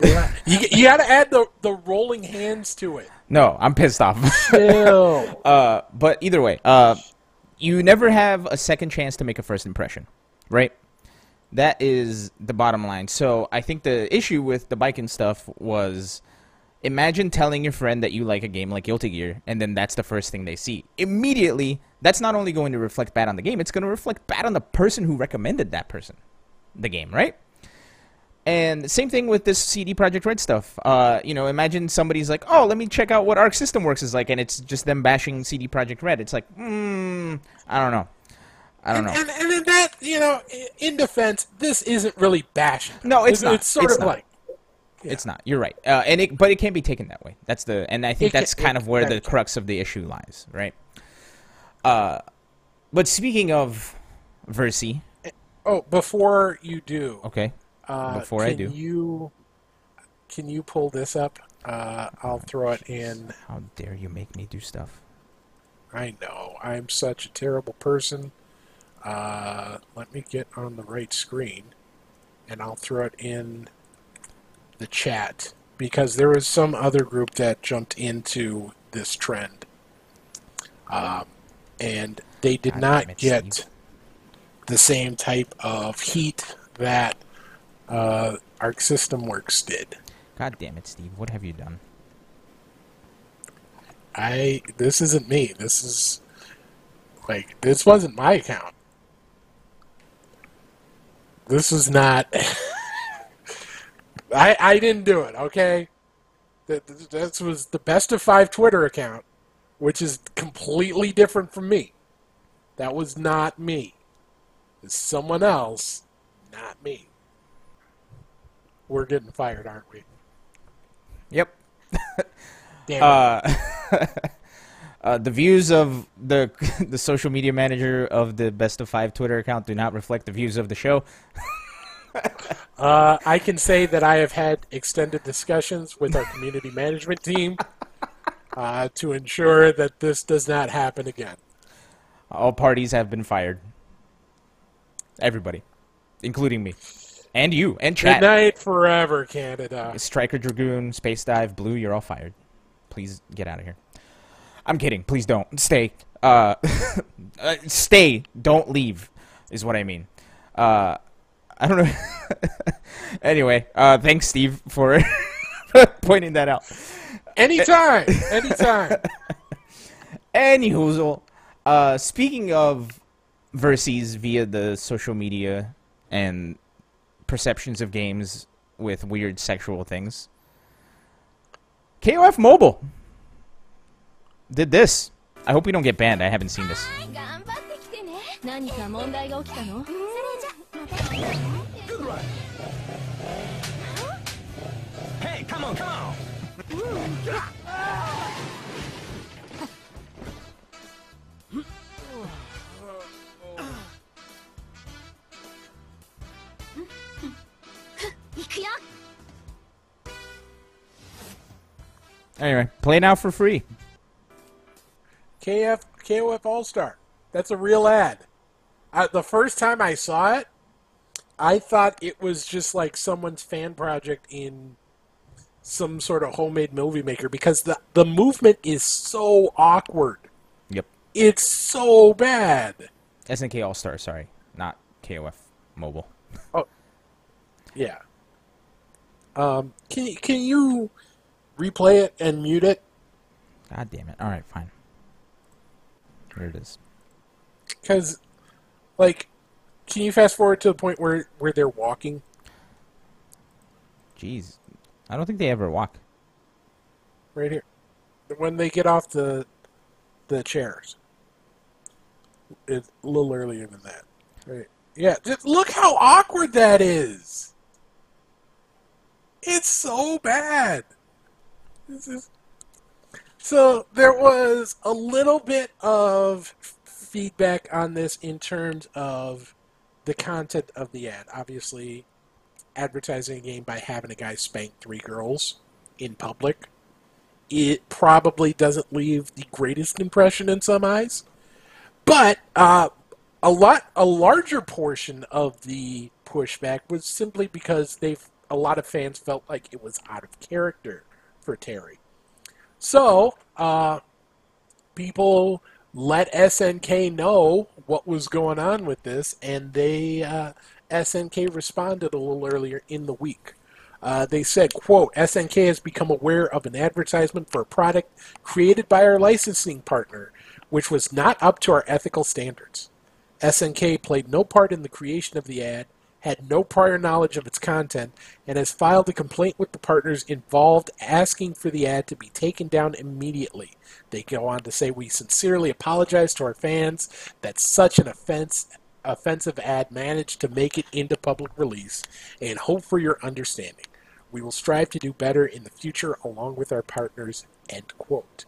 You, you got to add the the rolling hands to it. No, I'm pissed off. Ew. <laughs> uh, but either way, uh, you never have a second chance to make a first impression, right? That is the bottom line. So I think the issue with the Baiken stuff was imagine telling your friend that you like a game like Guilty Gear, and then that's the first thing they see. Immediately, that's not only going to reflect bad on the game, it's going to reflect bad on the person who recommended that person the game, right? And same thing with this CD Projekt Red stuff. Uh, you know, imagine somebody's like, "Oh, let me check out what Arc System Works is like," and it's just them bashing CD Projekt Red. It's like, hmm, I don't know, I don't know. And, and in that, you know, in defense, this isn't really bashing. No, it's not. It's sort It's of not. like It's not. You're right. Uh, and it, but it can't be taken that way. That's the, and I think It can- that's kind it of where the be. crux of the issue lies, right? Uh, but speaking of Versi, oh, before you do, okay, uh, before I can do. you can you pull this up? Uh, I'll throw it in. how dare you make me do stuff? I know I'm such a terrible person. Uh, let me get on the right screen, and I'll throw it in the chat because there was some other group that jumped into this trend, um, and they did God not get the same type of heat that uh, Arc System Works did. God damn it, Steve! What have you done? I this isn't me. This is like this wasn't my account. This is not. <laughs> I I didn't do it. Okay, that this was the best of five Twitter account, which is completely different from me. That was not me. It's someone else, not me. We're getting fired, aren't we? Yep. Damn. Uh, <laughs> uh, the views of the <laughs> the social media manager of the best of five Twitter account do not reflect the views of the show. <laughs> Uh, I can say that I have had extended discussions with our community management team uh, to ensure that this does not happen again. All parties have been fired. Everybody, including me, and you, and Good chat. night forever, Canada. Striker Dragoon, Space Dive, Blue, you're all fired. Please get out of here. I'm kidding. Please don't stay. Uh, <laughs> uh, stay. Don't leave. Is what I mean. Uh, I don't know. <laughs> anyway, uh, thanks, Steve, <laughs> for pointing that out. Anytime, anytime. Anywho, uh, speaking of verses via the social media and perceptions of games with weird sexual things. KOF Mobile did this. I hope we don't get banned. I haven't seen this. Hey, come on, come on! Anyway, play now for free. KF KOF All Star. That's a real ad. Uh, the first time I saw it, I thought it was just like someone's fan project in some sort of homemade movie maker because the the movement is so awkward. Yep. It's so bad. SNK All Star, sorry, not KOF Mobile. Oh. Yeah. Um, can can you replay it and mute it? God damn it. All right, fine. Here it is. Because, like, can you fast forward to the point where where they're walking? Jeez, I don't think they ever walk. right here. When they get off the the chairs. It's a little earlier than that. Right. Yeah, just look how awkward that is. It's so bad. This is so there was a little bit of feedback on this in terms of the content of the ad. Obviously, advertising a game by having a guy spank three girls in public it probably doesn't leave the greatest impression in some eyes. But uh, a lot, a larger portion of the pushback was simply because they, a lot of fans felt like it was out of character So uh, people let SNK know what was going on with this, and they uh, SNK responded a little earlier in the week. Uh, they said, quote, SNK has become aware of an advertisement for a product created by our licensing partner, which was not up to our ethical standards. SNK played no part in the creation of the ad, had no prior knowledge of its content, and has filed a complaint with the partners involved asking for the ad to be taken down immediately. They go on to say, We sincerely apologize to our fans that such an offense offensive ad managed to make it into public release and hope for your understanding. We will strive to do better in the future along with our partners. End quote.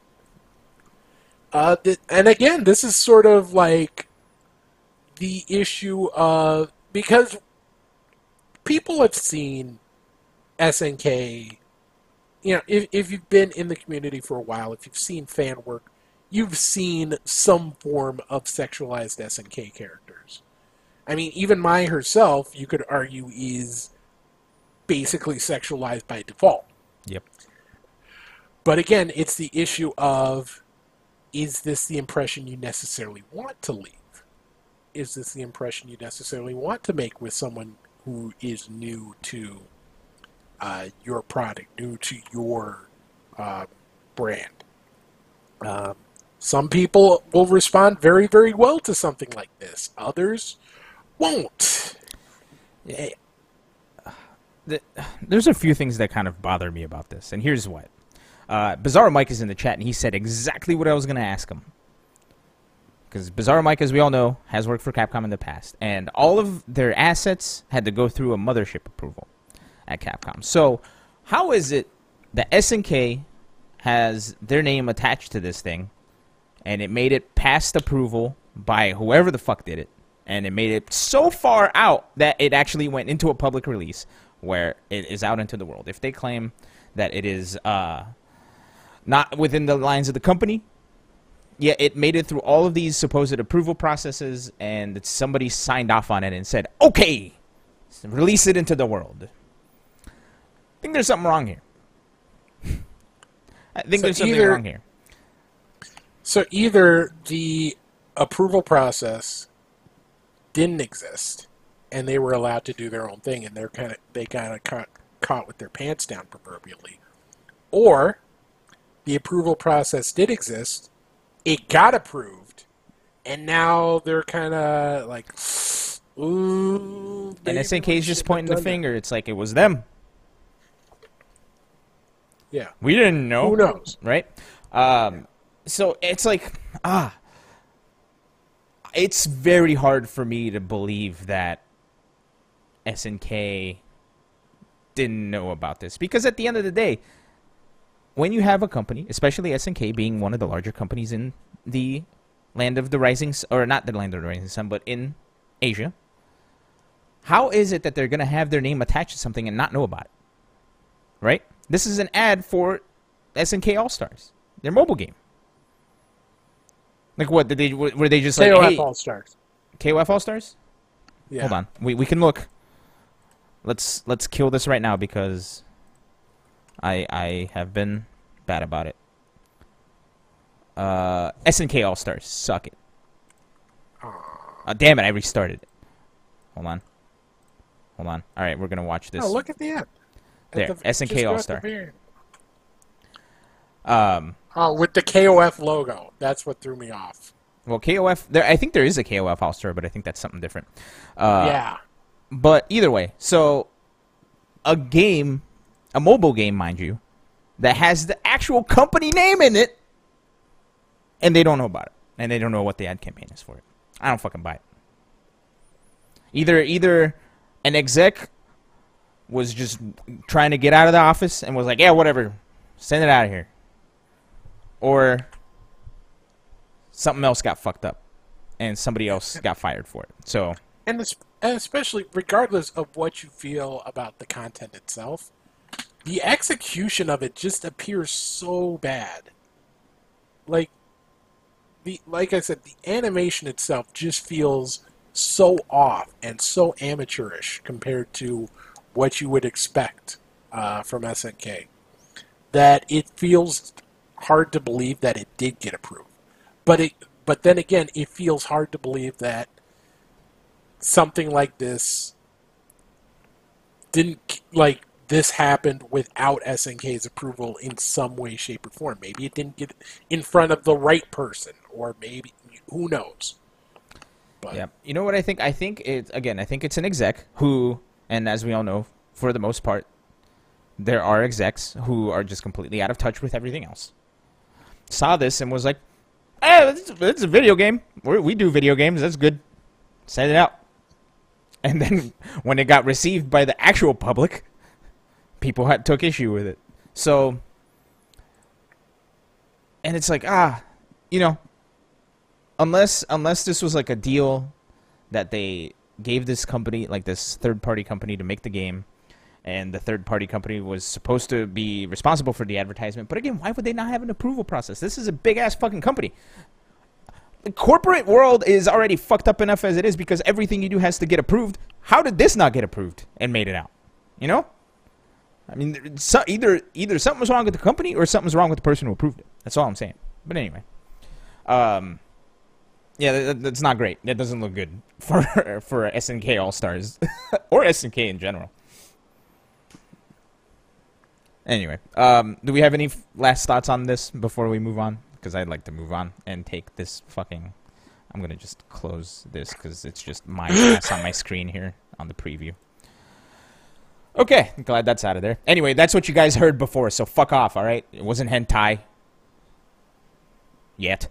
Uh, th- and again, this is sort of like the issue of because people have seen SNK. You know, if, if you've been in the community for a while, if you've seen fan work, you've seen some form of sexualized SNK characters. I mean, even Mai herself, you could argue, is basically sexualized by default. Yep. But again, it's the issue of is this the impression you necessarily want to leave? Is this the impression you necessarily want to make with someone who is new to uh, your product, new to your uh, brand? Um, some people will respond very, very well to something like this. Others won't. th- there's a few things that kind of bother me about this, and here's what. Uh, Bizarro Mike is in the chat, and he said exactly what I was going to ask him. Because Bizarro Mike, as we all know, has worked for Capcom in the past, and all of their assets had to go through a mothership approval at Capcom. So, how is it that SNK has their name attached to this thing, and it made it past approval by whoever the fuck did it, and it made it so far out that it actually went into a public release where it is out into the world. If they claim that it is uh, not within the lines of the company, yeah, it made it through all of these supposed approval processes, and somebody signed off on it and said, "Okay, release it into the world." I think there's something wrong here. I think So there's something either- wrong here. So either the approval process didn't exist, and they were allowed to do their own thing, and they're kind of they kind of caught caught with their pants down proverbially, or the approval process did exist, it got approved, and now they're kind of like, ooh. And maybe SNK we is just pointing the have that." finger. It's like it was them. Yeah. We didn't know. Who knows? right? Um, so it's like ah, it's very hard for me to believe that SNK didn't know about this because at the end of the day, when you have a company, especially SNK being one of the larger companies in the land of the rising, or not the land of the rising sun, but in Asia, how is it that they're gonna have their name attached to something and not know about it? Right? This is an ad for SNK All Stars, their mobile game. Like what? Did they were they just like KOF hey, All Stars. KOF All Stars? Yeah. Hold on, we we can look. Let's let's kill this right now because I I have been bad about it. Uh, SNK All Stars, suck it. Uh, damn it! I restarted. it. Hold on. Hold on. All right, we're gonna watch this. Oh, look at the end. At There, the- SNK just go at the All-Star. Um, Oh, with the KOF logo. That's what threw me off. well, KOF. There, I think there is a KOF All Star, but I think that's something different. Uh, yeah. But either way, so a game, a mobile game, mind you, that has the actual company name in it, and they don't know about it, and they don't know what the ad campaign is for it. I don't fucking buy it. Either either an exec was just trying to get out of the office and was like, yeah, whatever, send it out of here, or something else got fucked up, and somebody else got fired for it. So. And, es- and especially, regardless of what you feel about the content itself, the execution of it just appears so bad. Like, the like I said, the animation itself just feels so off and so amateurish compared to what you would expect uh, from SNK that it feels hard to believe that it did get approved. But it, but then again, it feels hard to believe that something like this didn't like this happened without SNK's approval in some way, shape, or form. Maybe it didn't get in front of the right person, or maybe who knows. But Yeah. You know what I think? I think it again. I think it's an exec who, and as we all know, for the most part, there are execs who are just completely out of touch with everything else. Saw this and was like, "Hey, it's, it's a video game. We're, we do video games. That's good. Send it out." And then <laughs> when it got received by the actual public, people had took issue with it. So, and it's like ah, you know, unless unless this was like a deal that they gave this company like this third party company to make the game and the third party company was supposed to be responsible for the advertisement but again why would they not have an approval process? This is a big ass fucking company. The corporate world is already fucked up enough as it is because everything you do has to get approved. How did this not get approved and made it out? You know i mean so, either either something was wrong with the company or something was wrong with the person who approved it that's all i'm saying but anyway um yeah, that, that's not great. That doesn't look good <laughs> for for SNK All Stars <laughs> or SNK in general. Anyway, um, do we have any last thoughts on this before we move on? Because I'd like to move on and take this fucking. I'm gonna just close this because it's just my <coughs> ass on my screen here on the preview. Okay, glad that's out of there. Anyway, that's what you guys heard before, so fuck off. All right, it wasn't hentai. Yet.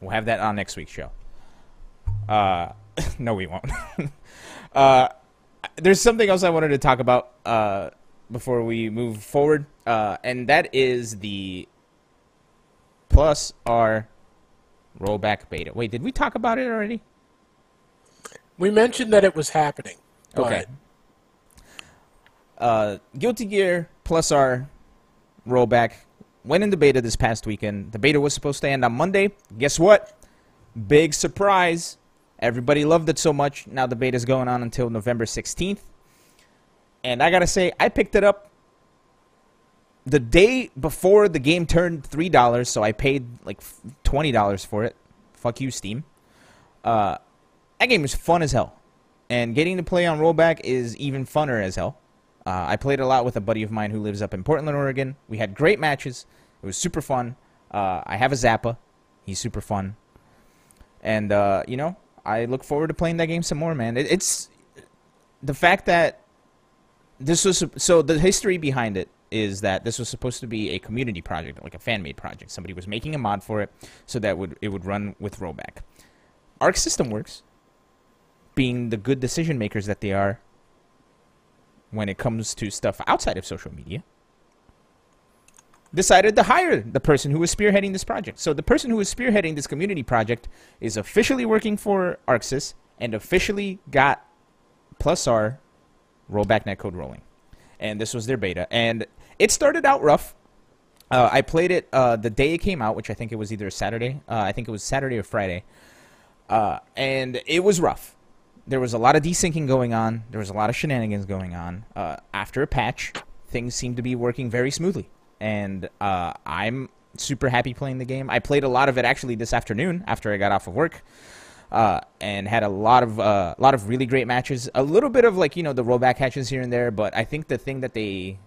We'll have that on next week's show. Uh, <laughs> no, we won't. <laughs> uh, there's something else I wanted to talk about uh, before we move forward, uh, and that is the Plus R rollback beta. Wait, did we talk about it already? we mentioned that it was happening. Okay. Uh, Guilty Gear Plus R rollback went into beta this past weekend. The beta was supposed to end on Monday. Guess what? Big surprise. Everybody loved it so much. Now the beta is going on until November 16th. And I gotta say, I picked it up the day before the game turned three dollars, so I paid like twenty dollars for it. Fuck you, Steam. Uh, that game was fun as hell, and getting to play on rollback is even funner as hell. Uh, I played a lot with a buddy of mine who lives up in Portland, Oregon. We had great matches. It was super fun. Uh, I have a Zappa. He's super fun, and uh, you know, I look forward to playing that game some more, man. It, it's the fact that this was so the history behind it is that this was supposed to be a community project, like a fan made project. Somebody was making a mod for it so that would it would run with rollback. Arc System Works, being the good decision makers that they are when it comes to stuff outside of social media, decided to hire the person who was spearheading this project. So the person who was spearheading this community project is officially working for Arc Sys and officially got plus R rollback netcode rolling. And this was their beta. And it started out rough. Uh, I played it uh, the day it came out, which I think it was either Saturday. Uh, I think it was Saturday or Friday. Uh, and it was rough. There was a lot of desyncing going on. There was a lot of shenanigans going on. Uh, after a patch, things seemed to be working very smoothly. And uh, I'm super happy playing the game. I played a lot of it actually this afternoon after I got off of work uh, and had a lot of uh, lot of really great matches. A little bit of like you know the rollback hatches here and there, but I think the thing that they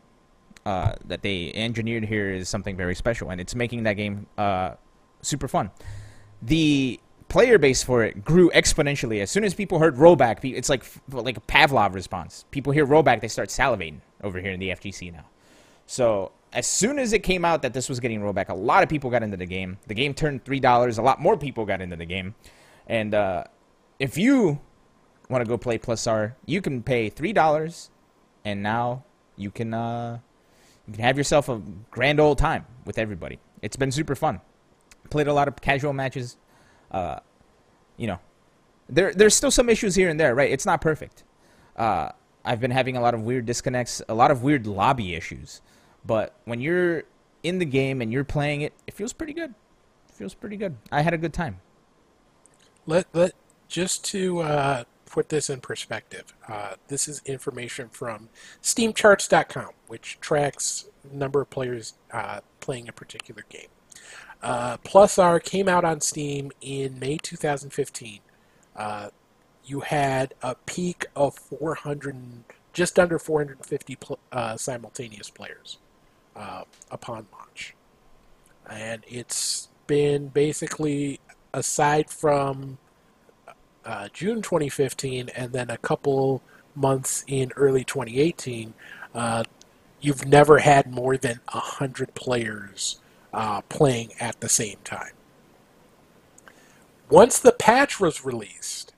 uh, that they engineered here is something very special, and it's making that game uh, super fun. The player base for it grew exponentially as soon as people heard rollback. It's like like a Pavlov response. People hear rollback, they start salivating over here in the FGC now. So as soon as it came out that this was getting rollback, a lot of people got into the game. The game turned three dollars. A lot more people got into the game. And uh, if you want to go play Plus R, you can pay three dollars, and now you can uh, you can have yourself a grand old time with everybody. It's been super fun. Played a lot of casual matches. Uh, you know, there there's still some issues here and there, right? It's not perfect. Uh, I've been having a lot of weird disconnects, a lot of weird lobby issues. But when you're in the game and you're playing it, it feels pretty good. It feels pretty good. I had a good time let let just to uh, put this in perspective, uh, this is information from SteamCharts.com, which tracks number of players uh, playing a particular game. Uh, Plus R came out on Steam in May 2015. Uh, you had a peak of 400, just under 450 pl- uh, simultaneous players upon launch, and it's been basically aside from uh, June 2015 and then a couple months in early 2018, uh, you've never had more than 100 players uh, playing at the same time. Once the patch was released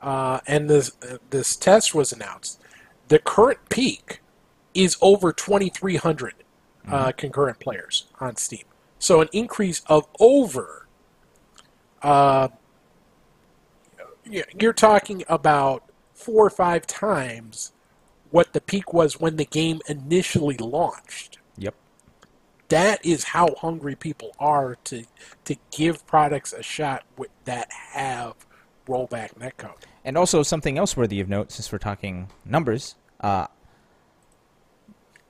uh, and this, this test was announced, the current peak is over 2,300 uh, mm-hmm. concurrent players on Steam. So an increase of over uh, you're talking about four or five times what the peak was when the game initially launched. That is how hungry people are to to give products a shot with, that have rollback netcode. And also something else worthy of note, since we're talking numbers, uh,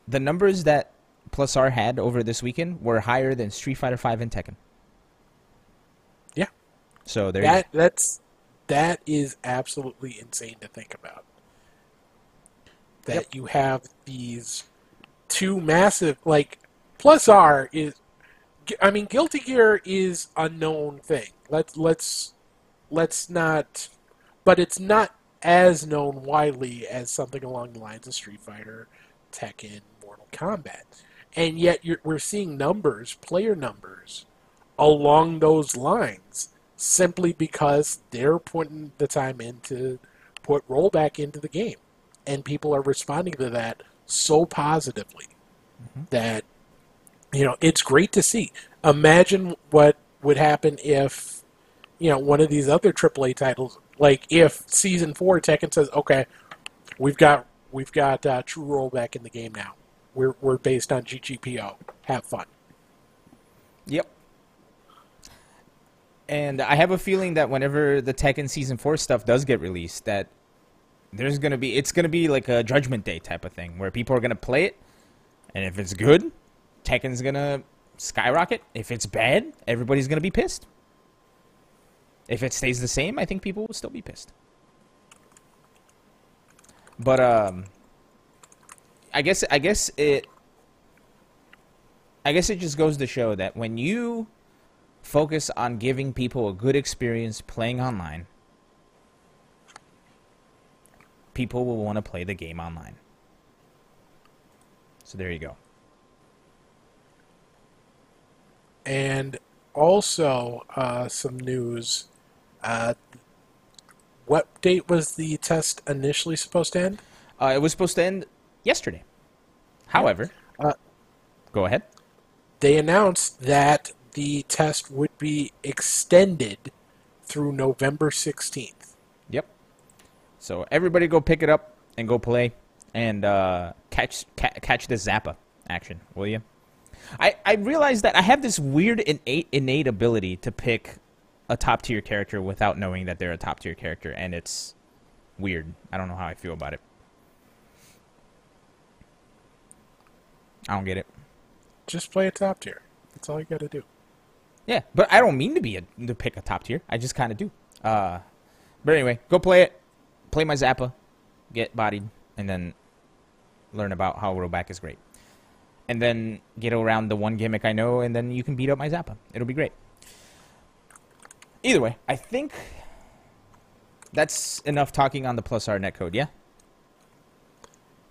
the numbers that Plus R had over this weekend were higher than Street Fighter V and Tekken. Yeah. So there that that's that is absolutely insane to think about. That yep. you have these two massive like plus R is I mean Guilty Gear is a known thing. Let's let's let's not but it's not as known widely as something along the lines of Street Fighter, Tekken, Mortal Kombat. And yet we're seeing numbers, player numbers along those lines simply because they're putting the time in to put rollback into the game. And people are responding to that so positively mm-hmm. that, you know, it's great to see. Imagine what would happen if, you know, one of these other AAA titles, like if Season 4 Tekken says, okay, we've got we've got uh, true rollback in the game now. We're, we're based on GGPO. Have fun. Yep. And I have a feeling that whenever the Tekken season four stuff does get released, that there's gonna be it's gonna be like a Judgment Day type of thing where people are gonna play it, and if it's good, Tekken's gonna skyrocket. If it's bad, everybody's gonna be pissed. If it stays the same, I think people will still be pissed. But um, I guess I guess it. I guess it just goes to show that when you focus on giving people a good experience playing online, people will want to play the game online. So there you go. And also, uh, some news. Uh, what date was the test initially supposed to end? Uh, it was supposed to end yesterday. However, Uh, go ahead. They announced that the test would be extended through November 16th. Yep. So everybody go pick it up and go play and uh, catch ca- catch the Zappa action, will you? I, I realize that I have this weird innate innate ability to pick a top tier character without knowing that they're a top tier character, and it's weird. I don't know how I feel about it. I don't get it. Just play a top tier. That's all you got to do. Yeah, but I don't mean to be a to pick a top tier. I just kind of do. Uh, but anyway, go play it. Play my Zappa, get bodied, and then learn about how rollback is great. And then get around the one gimmick I know, and then you can beat up my Zappa. It'll be great. Either way, I think that's enough talking on the plus R netcode. Yeah.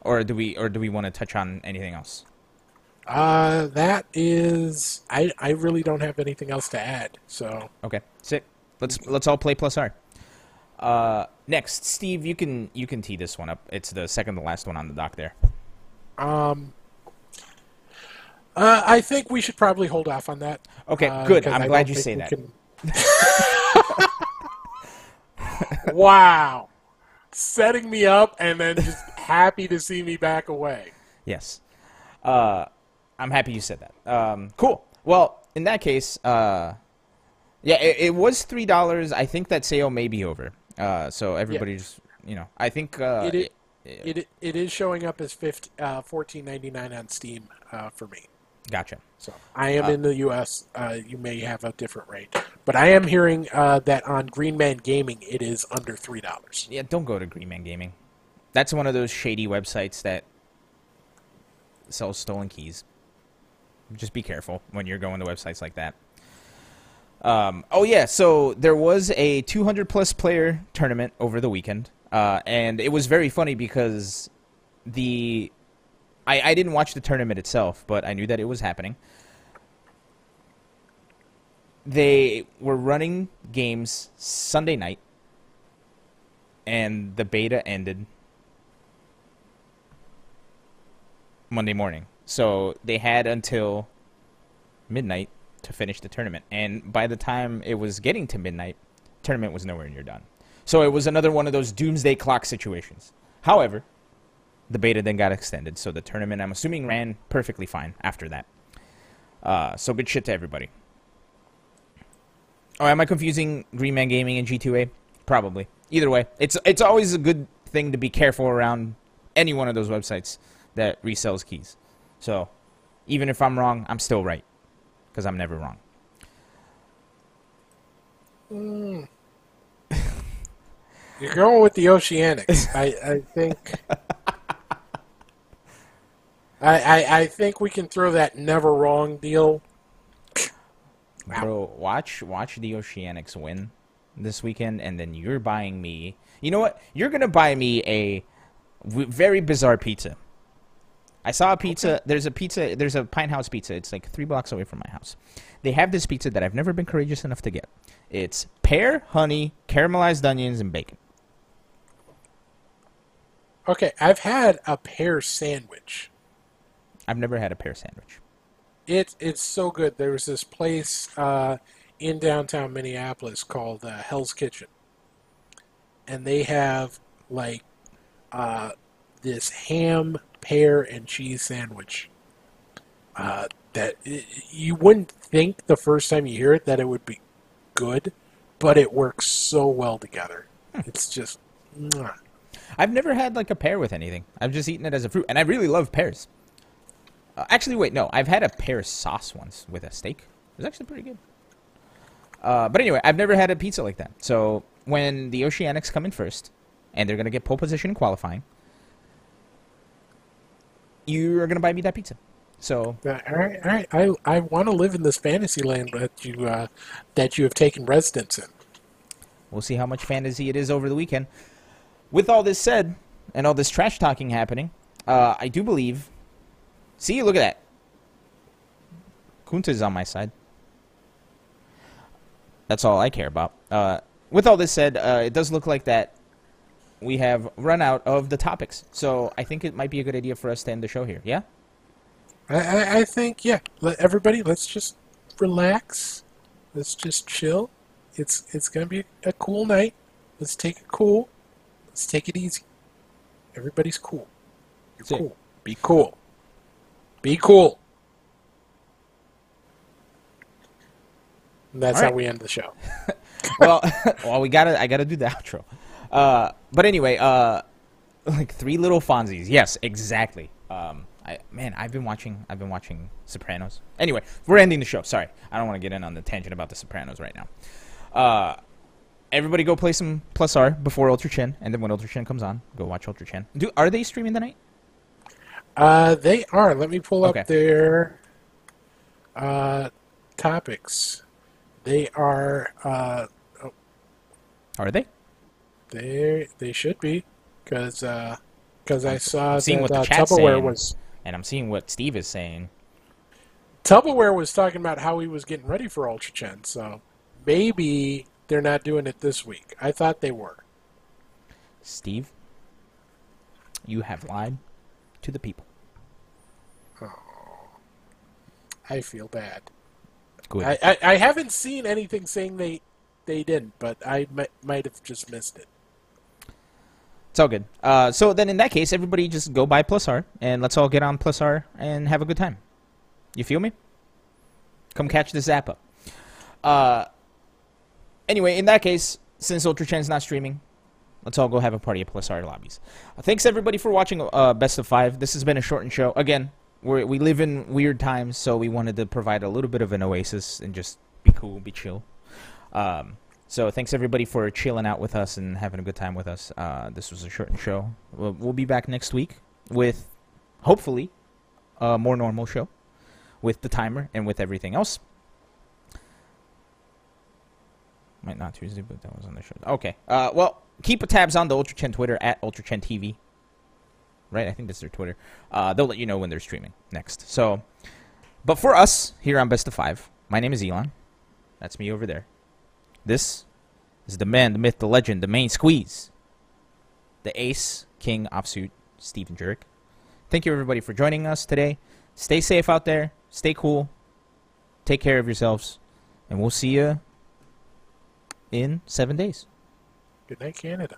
Or do we or do we want to touch on anything else? Uh, that is. I, I really don't have anything else to add. So, Okay, sick. Let's let's all play plus R. Uh, next, Steve, you can you can tee this one up. It's the second to last one on the dock there. um, uh, I think we should probably hold off on that. Okay, uh, good. I'm I glad you say that. can- <laughs> wow. Setting me up and then just <laughs> happy to see me back away. Yes. Uh, I'm happy you said that. Um, cool. Well, in that case, uh, yeah, it, it was three dollars. I think that sale may be over. Uh, so everybody just you know, I think uh, It, it, it, it is showing up as 50, uh, fourteen ninety nine on Steam uh, for me. Gotcha. So I am in the U.S. Uh, you may have a different rate, but I am hearing uh, that on Green Man Gaming it is under three dollars. Yeah, don't go to Green Man Gaming. That's one of those shady websites that sells stolen keys. Just be careful when you're going to websites like that. Um, oh yeah, so there was a 200 plus player tournament over the weekend, uh, and it was very funny because the I, I didn't watch the tournament itself, but I knew that it was happening. They were running games Sunday night, and the beta ended Monday morning. So they had until midnight to finish the tournament. And by the time it was getting to midnight, tournament was nowhere near done. So it was another one of those doomsday clock situations. However, the beta then got extended, so the tournament I'm assuming ran perfectly fine after that. Uh, so good shit to everybody. Oh, am I confusing Green Man Gaming and G2A? Probably. Either way, it's it's always a good thing to be careful around any one of those websites that resells keys. So, even if I'm wrong, I'm still right because I'm never wrong. <laughs> You're going with the Oceanics. I, I think. <laughs> I, I I think we can throw that never wrong deal. Bro, watch watch the Oceanics win this weekend, and then you're buying me. You know what? You're gonna buy me a very bizarre pizza. I saw a pizza. There's a pizza. There's a Pine House pizza. It's like three blocks away from my house. They have this pizza that I've never been courageous enough to get. It's pear, honey, caramelized onions, and bacon. Okay, I've had a pear sandwich. I've never had a pear sandwich. It it's so good. There was this place uh, in downtown Minneapolis called uh, Hell's Kitchen, and they have like uh, this ham, pear, and cheese sandwich. Uh, that you wouldn't think the first time you hear it that it would be good, but it works so well together. It's just. mwah. I've never had like a pear with anything. I've just eaten it as a fruit, and I really love pears. Uh, actually, wait, no. I've had a Paris sauce once with a steak. It was actually pretty good. Uh, but anyway, I've never had a pizza like that. So when the Oceanics come in first, and they're gonna get pole position in qualifying, you're gonna buy me that pizza. So Uh, all right, all right. I I want to live in this fantasy land that you uh, that you have taken residence in. We'll see how much fantasy it is over the weekend. With all this said, and all this trash talking happening, uh, I do believe. See, look at that. Kunta's on my side. That's all I care about. Uh, with all this said, uh, it does look like that we have run out of the topics. So I think it might be a good idea for us to end the show here. Yeah? I, I, I think yeah. Let everybody let's just relax. Let's just chill. It's it's gonna be a cool night. Let's take it cool. Let's take it easy. Everybody's cool. You're That's it. cool. Be cool. Be cool. And that's All how we end the show. <laughs> well, <laughs> well, we gotta. I gotta do the outro. Uh, but anyway, uh, like three little Fonzies. Yes, exactly. Um, I man, I've been watching. I've been watching Sopranos. Anyway, we're ending the show. Sorry, I don't want to get in on the tangent about the Sopranos right now. Uh, everybody, go play some Plus R before Ultra Chen, and then when Ultra Chen comes on, go watch Ultra Chen. Do are they streaming tonight? Uh, they are. Let me pull Okay. up their uh, topics. They are. Uh, Are they? they they should be because because I saw seeing that what the uh, Tupperware saying. was And I'm seeing what Steve is saying. Tupperware was talking about how he was getting ready for Ultra Chen. So maybe they're not doing it this week. I thought they were. Steve, you have lied to the people. I feel bad. I, I, I haven't seen anything saying they they didn't, but I might, might have just missed it. It's all good. Uh, so then, in that case, everybody just go buy Plus R, and let's all get on Plus R and have a good time. You feel me? Come catch the Zappa. Uh, anyway, in that case, since Ultra Chen's not streaming, let's all go have a party at Plus lobbies. Uh, thanks everybody for watching uh, Best of Five. This has been a shortened show. Again, we we live in weird times, so we wanted to provide a little bit of an oasis and just be cool, be chill. Um, so thanks everybody for chilling out with us and having a good time with us. Uh, this was a shortened show. We'll, we'll be back next week with hopefully a more normal show with the timer and with everything else. Might not Tuesday, but that was on the show. Okay. Uh, well, keep tabs on the Ultra Chen Twitter at Ultra Chen TV. Right, I think that's their Twitter. Uh, they'll let you know when they're streaming next. So, but for us here on Best of Five, my name is Elon. That's me over there. This is the man, the myth, the legend, the main squeeze, the ace, king, offsuit, Stephen Jurek. Thank you everybody for joining us today. Stay safe out there. Stay cool. Take care of yourselves, and we'll see you in seven days. Good night, Canada.